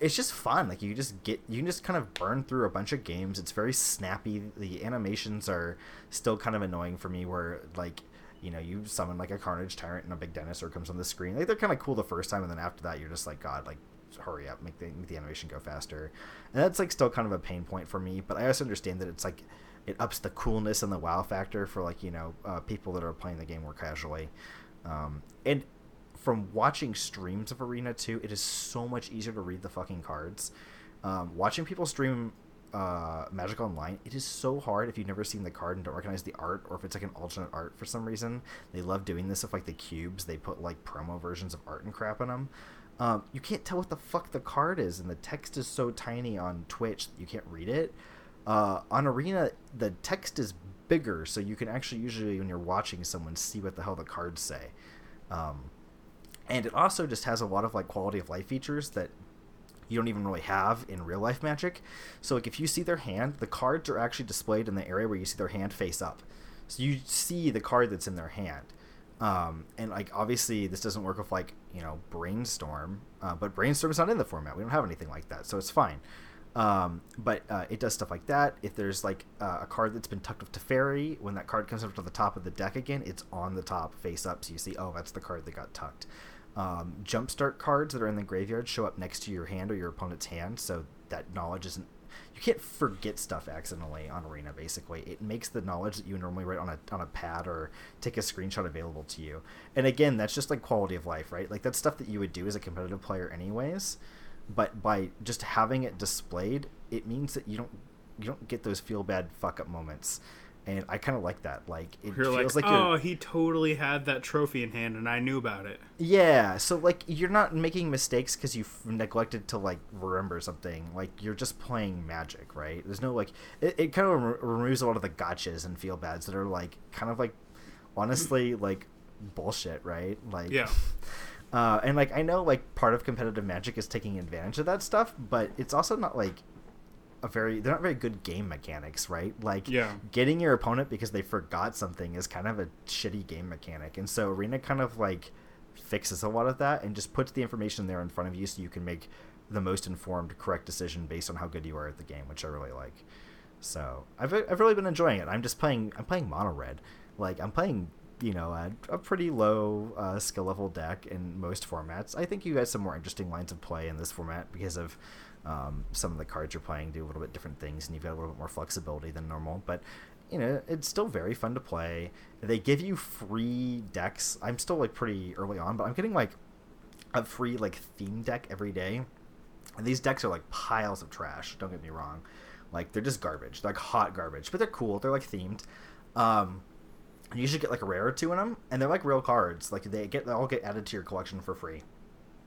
it's just fun. Like you just get, you can just kind of burn through a bunch of games. It's very snappy. The animations are still kind of annoying for me, where like you know you summon like a Carnage Tyrant and a big dinosaur comes on the screen. Like they're kind of cool the first time, and then after that you're just like God, like hurry up, make the make the animation go faster. And that's like still kind of a pain point for me. But I also understand that it's like it ups the coolness and the wow factor for like you know uh, people that are playing the game more casually. Um, and from watching streams of Arena 2, it is so much easier to read the fucking cards. Um, watching people stream uh, Magic Online, it is so hard if you've never seen the card and don't recognize the art, or if it's like an alternate art for some reason. They love doing this with like the cubes. They put like promo versions of art and crap in them. Um, you can't tell what the fuck the card is, and the text is so tiny on Twitch you can't read it. Uh, on Arena, the text is bigger, so you can actually usually when you're watching someone see what the hell the cards say. Um, and it also just has a lot of like quality of life features that you don't even really have in real life magic. So like if you see their hand the cards are actually displayed in the area where you see their hand face up. So you see the card that's in their hand. Um, and like obviously this doesn't work with like you know brainstorm uh, but brainstorm is not in the format. We don't have anything like that so it's fine. Um, but uh, it does stuff like that. If there's like uh, a card that's been tucked up to fairy, when that card comes up to the top of the deck again, it's on the top face up, so you see, oh, that's the card that got tucked. Um, jumpstart cards that are in the graveyard show up next to your hand or your opponent's hand, so that knowledge isn't you can't forget stuff accidentally on Arena. Basically, it makes the knowledge that you normally write on a on a pad or take a screenshot available to you. And again, that's just like quality of life, right? Like that's stuff that you would do as a competitive player anyways. But by just having it displayed, it means that you don't you don't get those feel bad fuck up moments and I kind of like that. Like it You're feels like, like, oh, he totally had that trophy in hand, and I knew about it. yeah. So like you're not making mistakes because you neglected to like remember something. Like you're just playing Magic, right? There's no like it, it kind of re- removes a lot of the gotchas and feel bads that are like kind of like honestly like bullshit, right? Like Yeah. Uh, and like I know like part of competitive Magic is taking advantage of that stuff, but it's also not like a very they're not very good game mechanics, right? Like Yeah. getting your opponent because they forgot something is kind of a shitty game mechanic. And so Arena kind of like fixes a lot of that and just puts the information there in front of you so you can make the most informed correct decision based on how good you are at the game, which I really like. So, I've I've really been enjoying it. I'm just playing I'm playing mono red. Like I'm playing you know, a, a pretty low uh, skill level deck in most formats. I think you got some more interesting lines of play in this format because of um, some of the cards you're playing do a little bit different things, and you've got a little bit more flexibility than normal. But you know, it's still very fun to play. They give you free decks. I'm still like pretty early on, but I'm getting like a free like theme deck every day. And these decks are like piles of trash. Don't get me wrong, like they're just garbage, they're, like hot garbage. But they're cool. They're like themed. Um, you usually get like a rare or two in them, and they're like real cards. Like they get they all get added to your collection for free.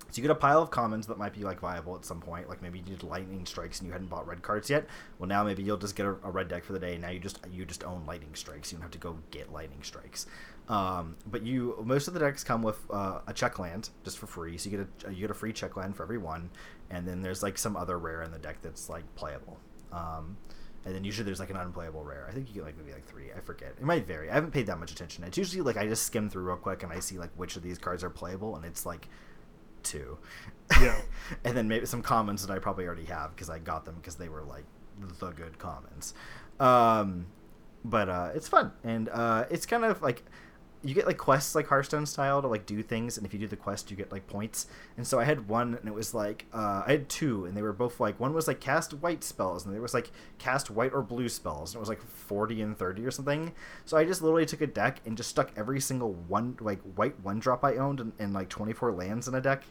So you get a pile of commons that might be like viable at some point. Like maybe you did lightning strikes and you hadn't bought red cards yet. Well, now maybe you'll just get a, a red deck for the day. Now you just you just own lightning strikes. You don't have to go get lightning strikes. Um, but you most of the decks come with uh, a check land just for free. So you get a you get a free check land for every one, and then there's like some other rare in the deck that's like playable. Um, and then usually there's like an unplayable rare. I think you get like maybe like three. I forget. It might vary. I haven't paid that much attention. It's usually like I just skim through real quick and I see like which of these cards are playable, and it's like two. Yeah. and then maybe some commons that I probably already have because I got them because they were like the good commons. Um, but uh, it's fun and uh, it's kind of like you get like quests like Hearthstone style to like do things, and if you do the quest, you get like points. And so I had one, and it was like uh, I had two, and they were both like one was like cast white spells, and there was like cast white or blue spells, and it was like forty and thirty or something. So I just literally took a deck and just stuck every single one like white one drop I owned and, and like twenty four lands in a deck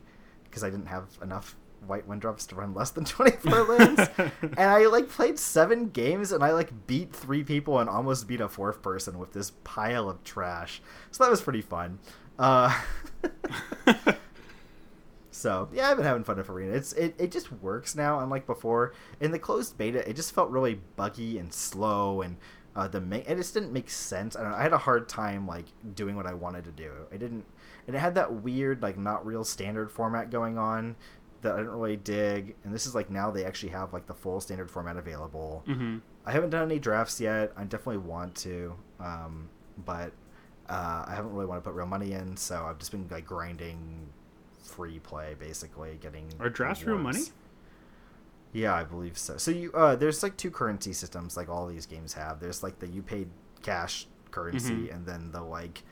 because I didn't have enough white one drops to run less than 24 lands and i like played seven games and i like beat three people and almost beat a fourth person with this pile of trash. So that was pretty fun. Uh so yeah i've been having fun with arena. It's it, it just works now. Unlike before in the closed beta it just felt really buggy and slow and uh, the ma- it just didn't make sense. I don't know. I had a hard time like doing what I wanted to do. It didn't, and it had that weird like not real standard format going on that I didn't really dig. And this is like now they actually have like the full standard format available. Mm-hmm. I haven't done any drafts yet. I definitely want to, um, but uh, I haven't really want to put real money in. So I've just been like grinding free play basically, getting. Are drafts real money? Yeah, I believe so. So you uh, there's like two currency systems like all these games have. There's like the you paid cash currency Mhm. and then the like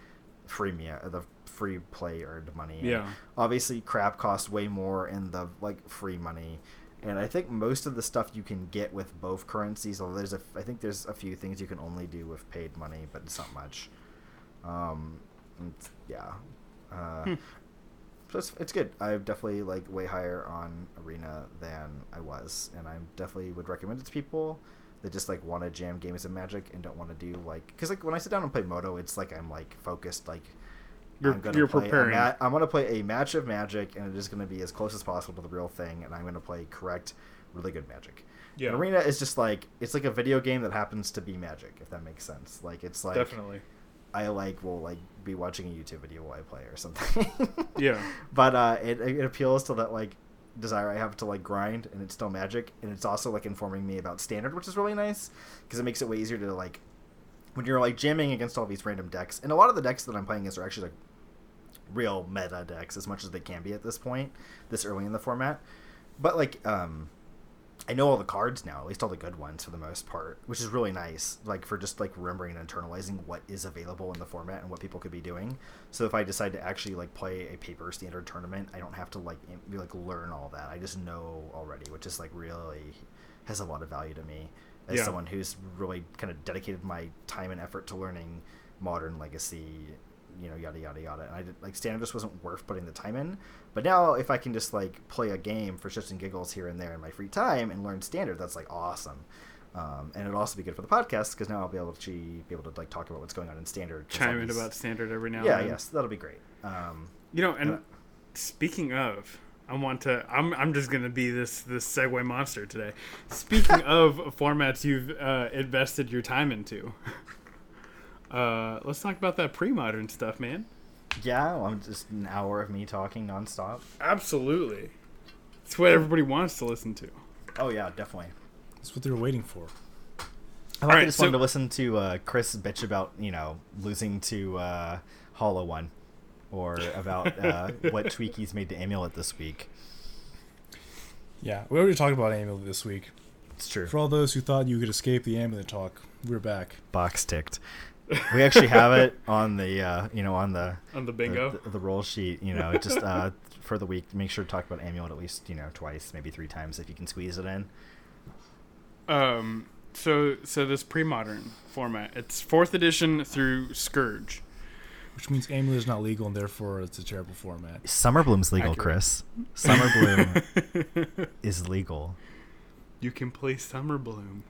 freemium the free play earned money. And Yeah. Obviously, crap costs way more in the like free money. And I think most of the stuff you can get with both currencies, although there's a, I think there's a few things you can only do with paid money, but it's not much. Um, yeah. Uh, Hmm. So it's, it's good. I'm definitely like way higher on Arena than I was, and I definitely would recommend it to people that just like want to jam games of Magic and don't want to do like because like when I sit down and play Modo, it's like I'm like focused like You're- I'm gonna you're play preparing. ma- I'm gonna play a match of Magic, and it is gonna be as close as possible to the real thing, and I'm gonna play correct, really good Magic. Yeah. And Arena is just like it's like a video game that happens to be Magic, if that makes sense. Like it's like Definitely. I like will like be watching a YouTube video while I play or something. Yeah. But uh, it it appeals to that like desire I have to like grind, and it's still Magic, and it's also like informing me about Standard, which is really nice because it makes it way easier to like when you're like jamming against all these random decks, and a lot of the decks that I'm playing against are actually like real meta decks as much as they can be at this point, this early in the format. But like um I know all the cards now, at least all the good ones for the most part, which is really nice. Like for just like remembering and internalizing what is available in the format and what people could be doing. So if I decide to actually like play a paper standard tournament, I don't have to like be like learn all that. I just know already, which is like really has a lot of value to me as Yeah. someone who's really kind of dedicated my time and effort to learning modern legacy you know yada yada yada and i did like standard just wasn't worth putting the time in but now if i can just like play a game for shits and giggles here and there in my free time and learn standard that's like awesome um, and it'll also be good for the podcast because now i'll be able to be able to like talk about what's going on in standard. Chime in about standard every now yeah and then. yes that'll be great um, You know, and Uh, speaking of, I want to. I'm. I'm just gonna be this this segue monster today. Speaking of formats you've uh, invested your time into, uh, let's talk about that pre-modern stuff, man. yeah well, i'm just an hour of me talking nonstop Absolutely, it's what everybody wants to listen to. oh yeah definitely That's what they were waiting for. I like Alright, just so- wanted to listen to uh, Chris bitch about you know losing to uh, Hollow One, or about uh, what tweak he's made to Amulet this week. Yeah, we already talked about Amulet this week. It's true. For all those who thought you could escape the Amulet talk, we're back. Box ticked. We actually have it on the uh, you know on the On the the, bingo, the, the roll sheet. You know, just uh, for the week, make sure to talk about Amulet at least you know twice, maybe three times if you can squeeze it in. um, so so this pre-modern format, it's fourth edition through Scourge. Which means Amulet is not legal and therefore it's a terrible format. Summer Bloom's legal, Accurate. Chris. Summer Bloom is legal. You can play Summer Bloom.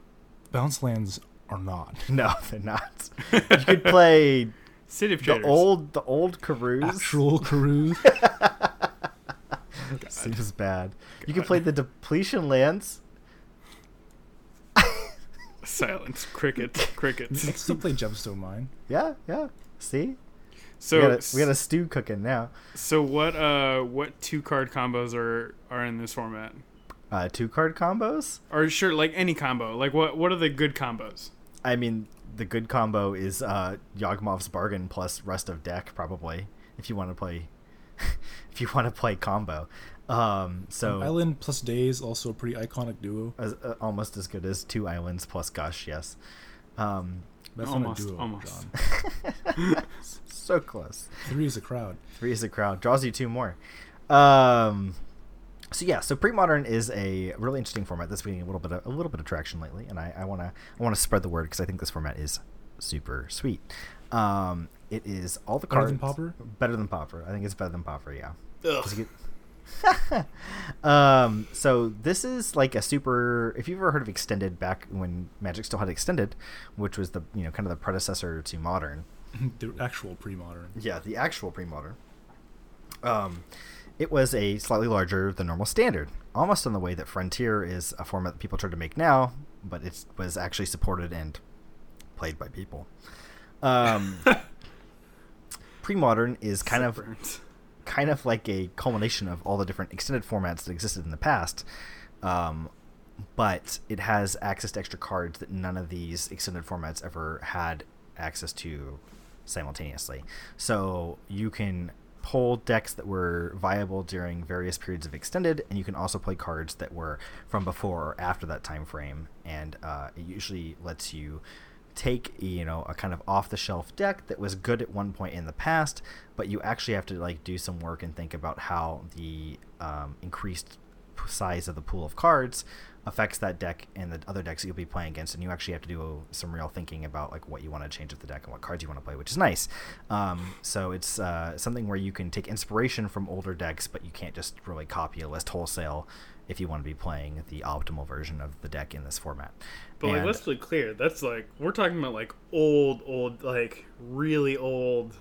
Bounce lands are not. No, they're not. You could play City of the Traders. old the old Carouse. Actual Carouse. Seems bad. You can play the depletion lands. Silence. Crickets. Crickets. Let's still play Gemstone Mine. Yeah, yeah. See, So we, got a, we got a stew cooking now. So what uh what two card combos are are in this format? Uh, two card combos. Or sure like any combo. Like what what are the good combos? I mean, the good combo is uh, Yawgmoth's bargain plus rest of deck probably. If you want to play, if you want to play combo. Um, so Island plus Daze, also a pretty iconic duo. as, uh, almost as good as two islands plus Gush. Yes. Um, That's Almost, not a duo, almost. So close. Three is a crowd. Three is a crowd. Draws you two more. Um, so yeah, so pre-modern is a really interesting format that's getting a little bit of, a little bit of traction lately, and I, I wanna I wanna spread the word because I think this format is super sweet. Um, it is all the Better cards than Pauper? Better than Pauper. I think it's better than Pauper. Yeah. Ugh. 'Cause you get- um, so this is like a super. If you've ever heard of extended back when Magic still had extended, which was the you know kind of the predecessor to modern. the actual pre-modern. Yeah, the actual pre-modern. Um, it was a slightly larger than normal standard, almost in the way that Frontier is a format that people try to make now, but it was actually supported and played by people. Um, pre-modern is kind of Burns. kind of like a culmination of all the different extended formats that existed in the past. Um, but it has access to extra cards that none of these extended formats ever had access to simultaneously. So you can pull decks that were viable during various periods of extended, and you can also play cards that were from before or after that time frame. And uh, it usually lets you take you know a kind of off the shelf deck that was good at one point in the past but you actually have to like do some work and think about how the um, increased size of the pool of cards affects that deck and the other decks that you'll be playing against and you actually have to do some real thinking about like what you want to change with the deck and what cards you want to play which is nice um, so it's uh, something where you can take inspiration from older decks but you can't just really copy a list wholesale if you want to be playing the optimal version of the deck in this format But like let's be clear, that's like we're talking about like old, old, like really old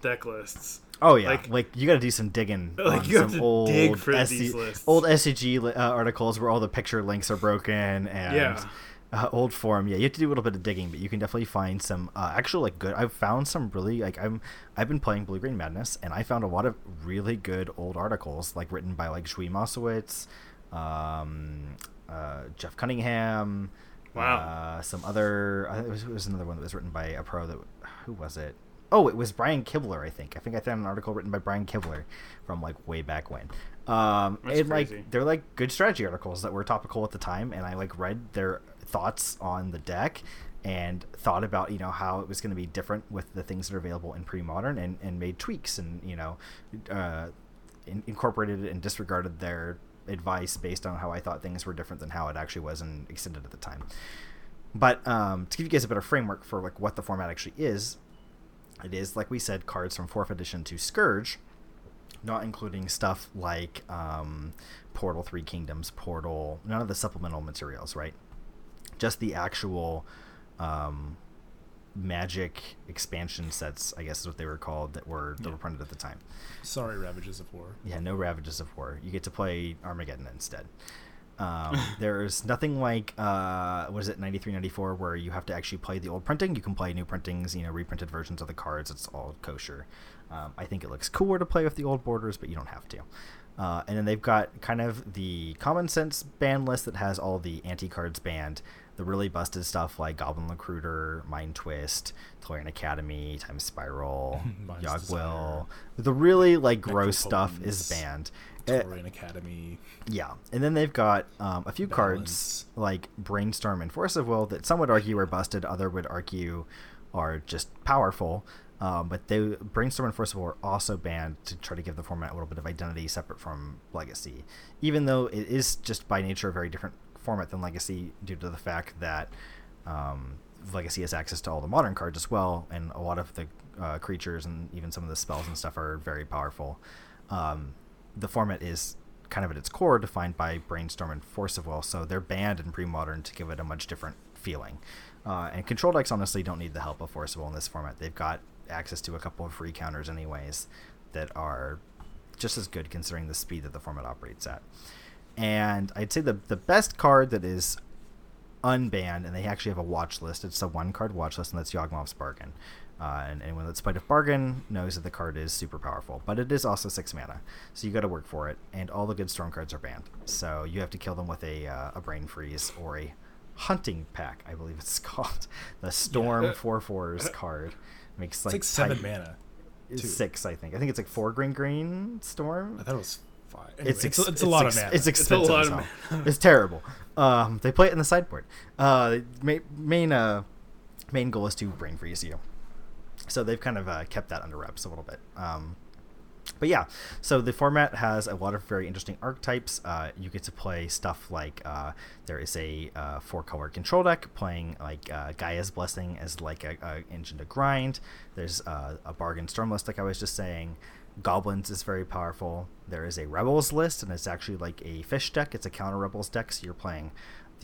deck lists. Oh yeah, Like- like, you got to do some digging. Like, on you have some to old dig for SC these lists. Old SCG uh, articles where all the picture links are broken and Yeah. uh, old forum. Yeah, you have to do a little bit of digging, but you can definitely find some uh, actual like good. I've found some really like I'm I've been playing Blue Green Madness and I found a lot of really good old articles like written by like Zvi Mowshowitz, um, uh, Jeff Cunningham. Wow. Uh, some other. I think it was, it was another one that was written by a pro that. Who was it? Oh, it was Brian Kibler, I think. I think I found an article written by Brian Kibler from like way back when. Um, That's and crazy. like they're like good strategy articles that were topical at the time, and I like read their thoughts on the deck and thought about you know how it was going to be different with the things that are available in pre-modern and, and made tweaks and you know uh, in, incorporated and disregarded their advice based on how I thought things were different than how it actually was and extended at the time. But um, to give you guys a better framework for like what the format actually is, it is like we said, cards from fourth edition to Scourge, not including stuff like um, Portal Three Kingdoms, Portal, none of the supplemental materials, right? Just the actual um, Magic expansion sets, I guess is what they were called, that were that Yeah. were printed at the time. Sorry, Ravages of War. Yeah, no Ravages of War. You get to play Armageddon instead. Um, there's nothing like uh, what is it, 93, 94, where you have to actually play the old printing. You can play new printings, you know, reprinted versions of the cards. It's all kosher. Um, I think it looks cooler to play with the old borders, but you don't have to. Uh, and then they've got kind of the common sense ban list that has all the anti cards banned. The really busted stuff like Goblin Recruiter, Mind Twist, Tolarian Academy, Time Spiral, Yawgwill. The really like gross stuff is Necropotence. Banned. Uh, Academy. yeah, and then they've got um, a few cards like Brainstorm and Force of Will that some would argue are busted, other would argue are just powerful. Um, but they Brainstorm and Force of Will are also banned to try to give the format a little bit of identity separate from Legacy, even though it is just by nature a very different format than Legacy due to the fact that um, Legacy has access to all the modern cards as well, and a lot of the uh, creatures and even some of the spells and stuff are very powerful. Um, the format is kind of at its core defined by Brainstorm and Force of Will, so they're banned in pre-modern to give it a much different feeling. Uh, and control decks honestly don't need the help of Force of Will in this format. They've got access to a couple of free counters anyways that are just as good considering the speed that the format operates at. And I'd say the the best card that is unbanned, and they actually have a watch list. It's a one card watch list, and that's Yawgmoth's Bargain. Uh, and anyone that's played of Bargain knows that the card is super powerful, but it is also six mana, so you got to work for it. And all the good storm cards are banned, so you have to kill them with a uh, a brain freeze or a hunting pack, I believe it's called. The Storm four fours card makes It's like, like seven mana. it's too. six, I think. I think it's like four green green storm I thought it was five. Anyway, it's, it's, ex- a, it's a lot ex- of mana. It's expensive. lot of hell. it's terrible. Um, they play it in the sideboard. Uh, main main uh, main goal is to brain freeze you. So they've kind of uh, kept that under wraps a little bit. Um, but yeah, so the format has a lot of very interesting archetypes. Uh, you get to play stuff like uh, there is a uh, four color control deck playing like uh, Gaia's Blessing as like a, a engine to grind. There's uh, a bargain storm list, like I was just saying. Goblins is very powerful. There is a Rebels list, and it's actually like a fish deck. It's a counter Rebels deck, so you're playing,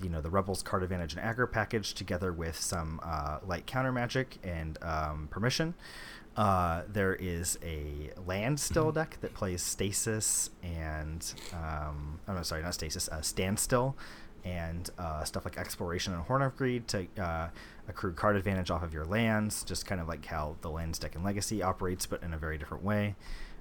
you know, the Rebels card advantage and aggro package together with some uh, light counter magic and um, permission. Uh, there is a Landstill deck that plays stasis and um, oh no, sorry, not stasis, uh, standstill, and uh, stuff like exploration and horn of greed to uh, accrue card advantage off of your lands. Just kind of like how the lands deck in Legacy operates, but in a very different way.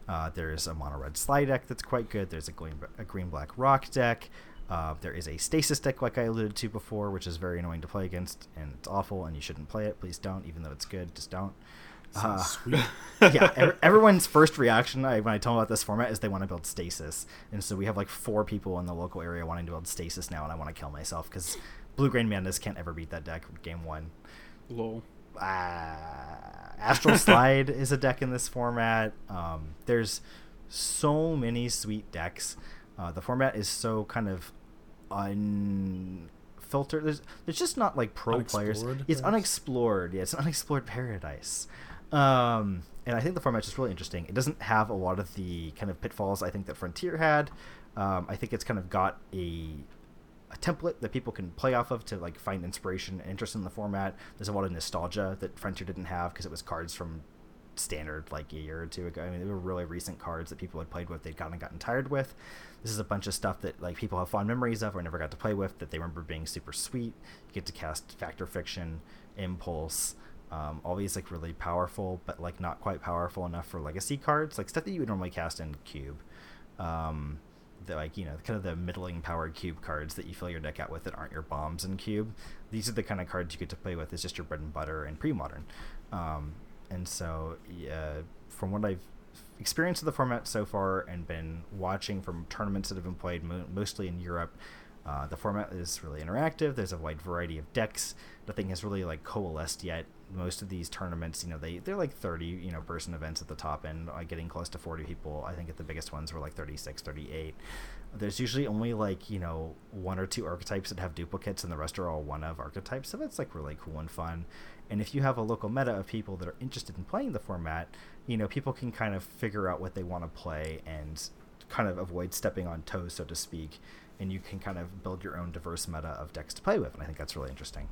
Uh, there's a mono red slide deck that's quite good. There's a green, a green black rock deck. Uh, there is a stasis deck, like I alluded to before, which is very annoying to play against, and it's awful, and you shouldn't play it. Please don't, even though it's good, just don't. Uh, sweet. yeah, ev- everyone's first reaction I, when I tell them about this format is they want to build stasis, and so we have like four people in the local area wanting to build stasis now, and I want to kill myself because Blue Grain Madness can't ever beat that deck game one. Lol. Uh, Astral Slide is a deck in this format. Um, there's so many sweet decks. Uh, the format is so kind of unfiltered. There's there's just not like pro players. It's unexplored. Yeah, it's an unexplored paradise. Um, and I think the format's just really interesting. It doesn't have a lot of the kind of pitfalls I think that Frontier had. Um, I think it's kind of got a a template that people can play off of to like find inspiration and interest in the format. There's a lot of nostalgia that Frontier didn't have because it was cards from standard like a year or two ago. I mean, they were really recent cards that people had played with. They'd kind of gotten tired with. This is a bunch of stuff that like people have fond memories of or never got to play with that they remember being super sweet. You get to cast Fact or Fiction, Impulse, um, all these like really powerful but like not quite powerful enough for legacy cards, like stuff that you would normally cast in Cube. Um, the like you know kind of the middling powered cube cards that you fill your deck out with that aren't your bombs in cube. These are the kind of cards you get to play with. It's just your bread and butter and pre-modern. Um, and so uh, from what I've experienced of the format so far and been watching from tournaments that have been played mo- mostly in Europe, uh, the format is really interactive. There's a wide variety of decks. Nothing has really like coalesced yet. Most of these tournaments, you know, they they're like 30, you know, person events at the top end, like getting close to 40 people. I think at the biggest ones were like 36, 38. There's usually only like you know one or two archetypes that have duplicates, and the rest are all one of archetypes. So that's like really cool and fun. And if you have a local meta of people that are interested in playing the format, you know, people can kind of figure out what they want to play and kind of avoid stepping on toes, so to speak. And you can kind of build your own diverse meta of decks to play with. And I think that's really interesting.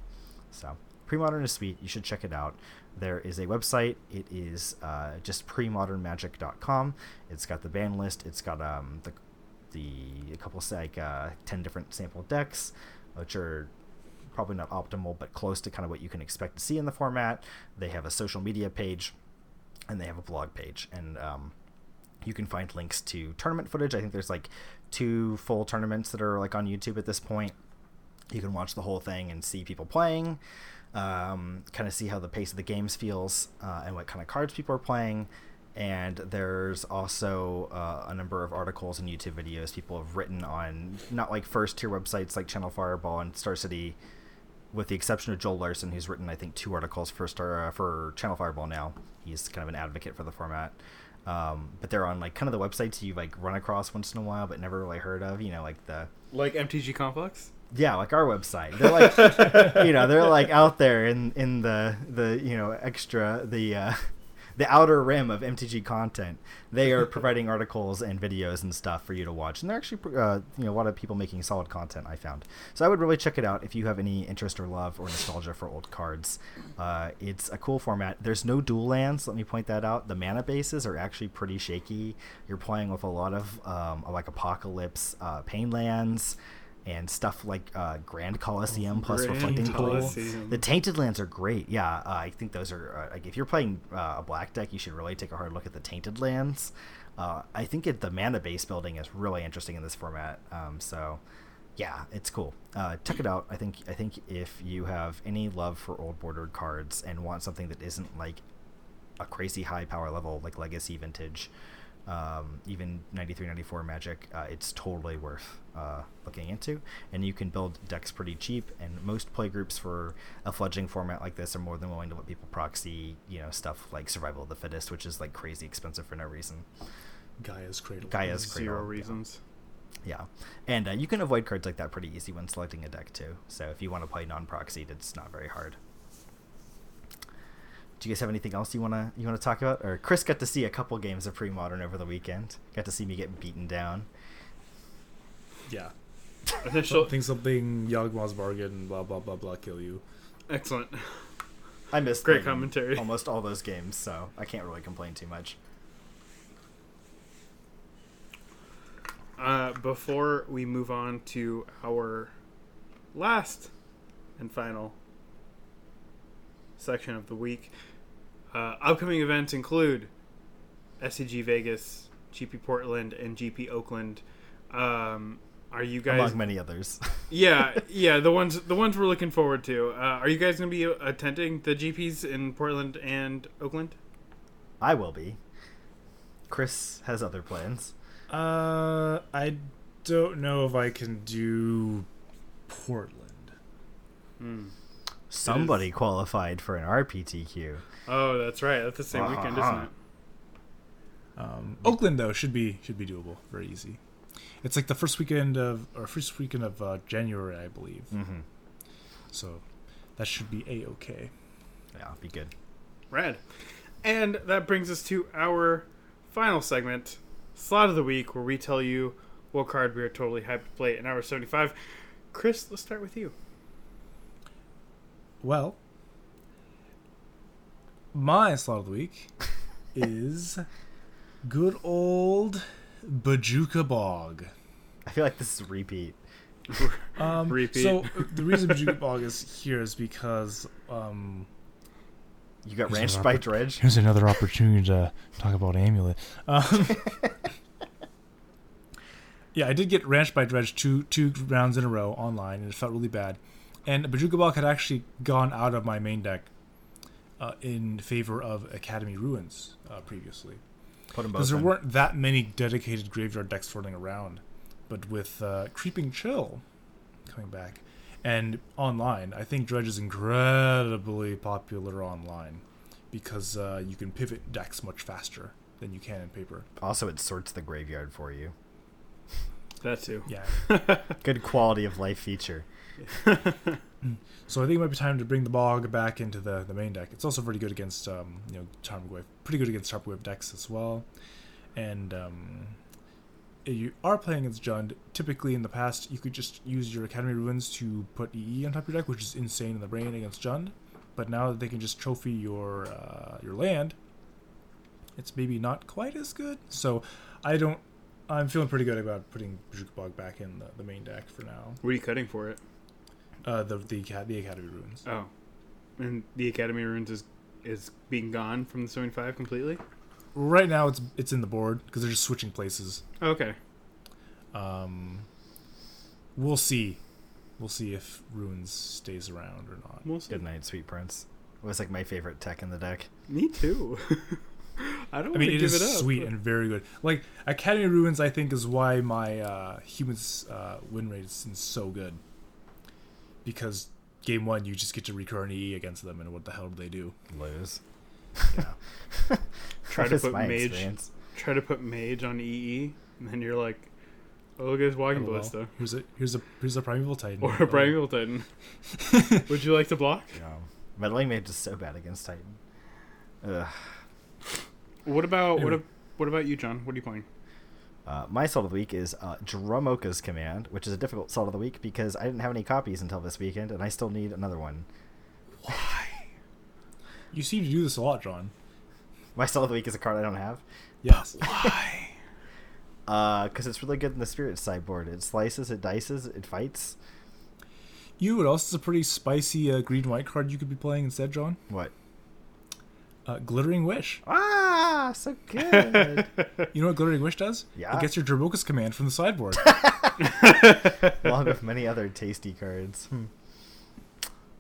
So, Premodern is sweet. You should check it out. There is a website. It is uh, just premodernmagic.com. It's got the ban list. It's got um, the the a couple like uh, ten different sample decks, which are probably not optimal, but close to kind of what you can expect to see in the format. They have a social media page, and they have a blog page, and um, you can find links to tournament footage. I think there's like two full tournaments that are like on YouTube at this point. You can watch the whole thing and see people playing, um, kind of see how the pace of the games feels, uh, and what kind of cards people are playing and there's also uh, a number of articles and YouTube videos people have written on not like first tier websites like Channel Fireball and Star City, with the exception of Joel Larsson, who's written I think two articles for Star uh, for Channel Fireball now. He's kind of an advocate for the format. Um, but they're on like kind of the websites you like run across once in a while, but never really heard of. You know, like the like MTG Conflicts. Yeah, like our website. They're like, you know, they're like out there in in the the you know extra the uh, the outer rim of MTG content. They are providing articles and videos and stuff for you to watch, and they're actually uh, you know a lot of people making solid content. I found, so I would really check it out if you have any interest or love or nostalgia for old cards. Uh, it's a cool format. There's no dual lands. Let me point that out. The mana bases are actually pretty shaky. You're playing with a lot of um, like Apocalypse, uh, Pain lands and stuff like uh, Grand Coliseum plus Grand Reflecting Coliseum. Pool. The Tainted Lands are great. Yeah, uh, I think those are uh, like if you're playing uh, a black deck, you should really take a hard look at the Tainted Lands. Uh, I think it, the mana base building is really interesting in this format. Um, so yeah, it's cool. Uh, check it out. I think I think if you have any love for old bordered cards and want something that isn't like a crazy high power level like Legacy Vintage, um, even 93 94 Magic, uh, it's totally worth uh, looking into. And you can build decks pretty cheap. And most play groups for a fledgling format like this are more than willing to let people proxy, you know, stuff like Survival of the Fittest, which is like crazy expensive for no reason. Gaia's Cradle. Gaia's Cradle. Zero yeah. reasons. Yeah, and uh, you can avoid cards like that pretty easy when selecting a deck too. So if you want to play non-proxied, it's not very hard. Do you guys have anything else you wanna you wanna talk about? Or Chris got to see a couple games of pre-modern over the weekend. Got to see me get beaten down. Yeah. Initial. Something something Yawgmoth's bargain. Blah blah blah blah. Kill you. Excellent. I missed Great commentary. Almost all those games, so I can't really complain too much. Uh, before we move on to our last and final section of the week, uh, upcoming events include SCG Vegas, GP Portland, and GP Oakland. Um, are you guys? Among many others. yeah, yeah, the ones the ones we're looking forward to. Uh, are you guys going to be attending the GPs in Portland and Oakland? I will be. Chris has other plans. Uh, I don't know if I can do Portland. Hmm. Somebody qualified for an RPTQ. Oh, that's right. That's the same weekend, isn't Uh-huh. it? Um, Oakland though should be should be doable. Very easy. It's like the first weekend of or first weekend of uh, January, I believe. Mm-hmm. So that should be a okay. Yeah, be good. Rad. And that brings us to our final segment, Slot of the Week, where we tell you what card we are totally hyped to play in our 75. Chris, let's start with you. Well, my slot of the week is good old Bojuka Bog. I feel like this is a repeat. Um, Repeat. So the reason Bojuka Bog is here is because um, You got Here's ranched by oppor- Dredge. Here's another opportunity to talk about Amulet. Um, yeah, I did get ranched by Dredge two two rounds in a row online, and it felt really bad. And Bojuka Bog had actually gone out of my main deck uh, in favor of Academy Ruins uh, previously. Put them both. Because there in. weren't that many dedicated graveyard decks floating around. But with uh, Creeping Chill coming back and online, I think Dredge is incredibly popular online because uh, you can pivot decks much faster than you can in paper. Also, it sorts the graveyard for you. That too. Yeah. Good quality of life feature. So I think it might be time to bring the bog back into the, the main deck. It's also pretty good against um, you know Tarmogoyf, pretty good against Tarmogoyf decks as well. And um, you are playing against Jund, typically in the past you could just use your Academy Ruins to put EE on top of your deck, which is insane in the brain against Jund. But now that they can just trophy your uh, your land, it's maybe not quite as good. So I don't. I'm feeling pretty good about putting Bojuka Bog back in the, the main deck for now. What are you cutting for it? Uh, the the Aca- the Academy Ruins. Oh, and the Academy Ruins is is being gone from the Sewing Five completely. Right now, it's it's in the board because they're just switching places. Okay. Um, we'll see. We'll see if ruins stays around or not. We'll see. Good night, sweet prince. It was like my favorite tech in the deck. Me too. I don't I mean, to it give is it up. sweet and very good. Like Academy Ruins, I think is why my uh, humans uh, win rate is so good. Because game one, you just get to recur an EE against them, and what the hell do they do? Lose. Yeah. Try to put mage. experience. Try to put mage on EE, and then you're like, oh look at his walking LOL. ballista Here's a here's a here's a primeval titan or Oh. a primeval titan. Would you like to block? Yeah. Meddling mage is so bad against Titan. Ugh. What about what? Anyway. ab- What about you, John? What are you playing? Uh, my salt of the week is uh, Dromoka's Command, which is a difficult salt of the week because I didn't have any copies until this weekend, and I still need another one. Why? you seem to do this a lot, John. My salt of the week is a card I don't have. Yes. Why? Because it's really good in the spirit sideboard. It slices, it dices, it fights. You know what else is a pretty spicy uh, green white card you could be playing instead, John? What? Uh, Glittering Wish. Ah, so good. You know what Glittering Wish does? Yeah. It gets your Dromoka's command from the sideboard. Along with many other tasty cards.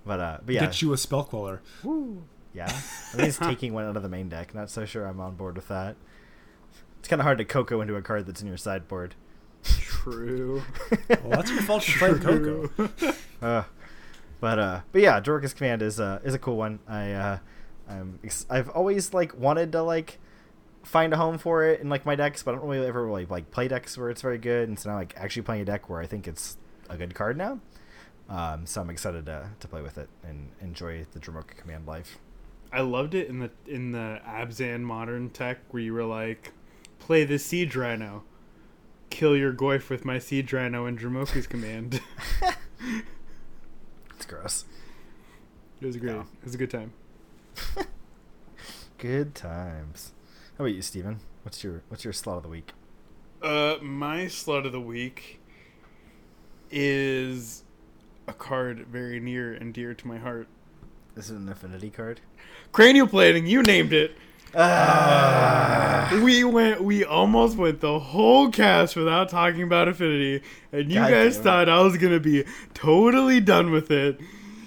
But uh, but yeah, Get you a spell queller. Woo. Yeah. I think it's taking one out of the main deck. Not so sure I'm on board with that. It's kind of hard to Coco into a card that's in your sideboard. True. Well, that's your fault for playing Coco. Uh, but uh, but yeah, Dromoka's Command is uh, is a cool one. I uh, I'm ex- I've always like wanted to like find a home for it in like my decks, but I don't really ever really like play decks where it's very good. And so now like actually playing a deck where I think it's a good card now. Um, so I'm excited to to play with it and enjoy the Dromoka Command life. I loved it in the in the Abzan modern tech where you were like, play the Siege Rhino, kill your Goyf with my Siege Rhino and Dromoka's command. It's gross. It was great. It was a good time. Good times. How about you, Steven? What's your what's your slot of the week? Uh, my slot of the week is a card very near and dear to my heart. This is an affinity card. Cranial plating. You named it. Ah. We went. We almost went the whole cast without talking about affinity, and you God guys thought I was gonna be totally done with it.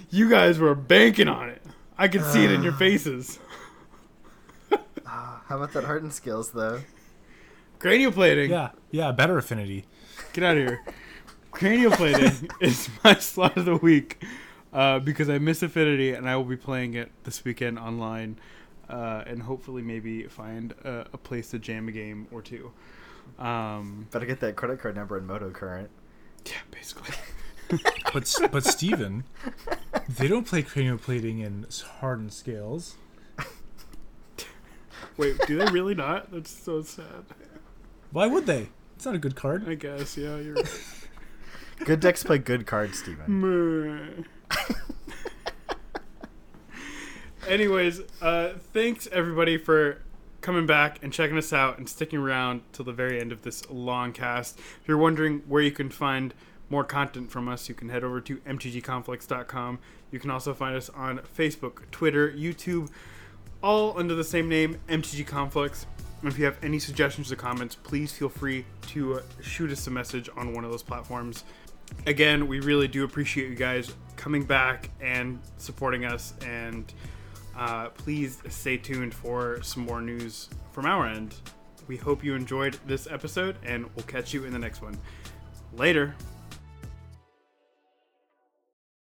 You guys were banking on it. I could see it in your faces. How about that hardened scales though? Cranial plating. Yeah, yeah, better affinity. Get out of here. Cranial plating is my slot of the week uh, because I miss Affinity and I will be playing it this weekend online uh, and hopefully maybe find a, a place to jam a game or two. Um, Better get that credit card number in Modo Current. yeah, basically. But S- but Steven, they don't play cranial plating in hardened scales. Wait, do they really not? That's so sad. Why would they? It's not a good card. I guess, yeah, you're right. Good decks play good cards, Steven. Anyways, uh, thanks everybody for coming back and checking us out and sticking around till the very end of this long cast. If you're wondering where you can find more content from us, you can head over to mtgconflicts.com. You can also find us on Facebook, Twitter, YouTube, all under the same name, MTG Conflicts. And if you have any suggestions or comments, please feel free to uh, shoot us a message on one of those platforms. Again, we really do appreciate you guys coming back and supporting us and uh, please stay tuned for some more news from our end. We hope you enjoyed this episode, and we'll catch you in the next one. Later.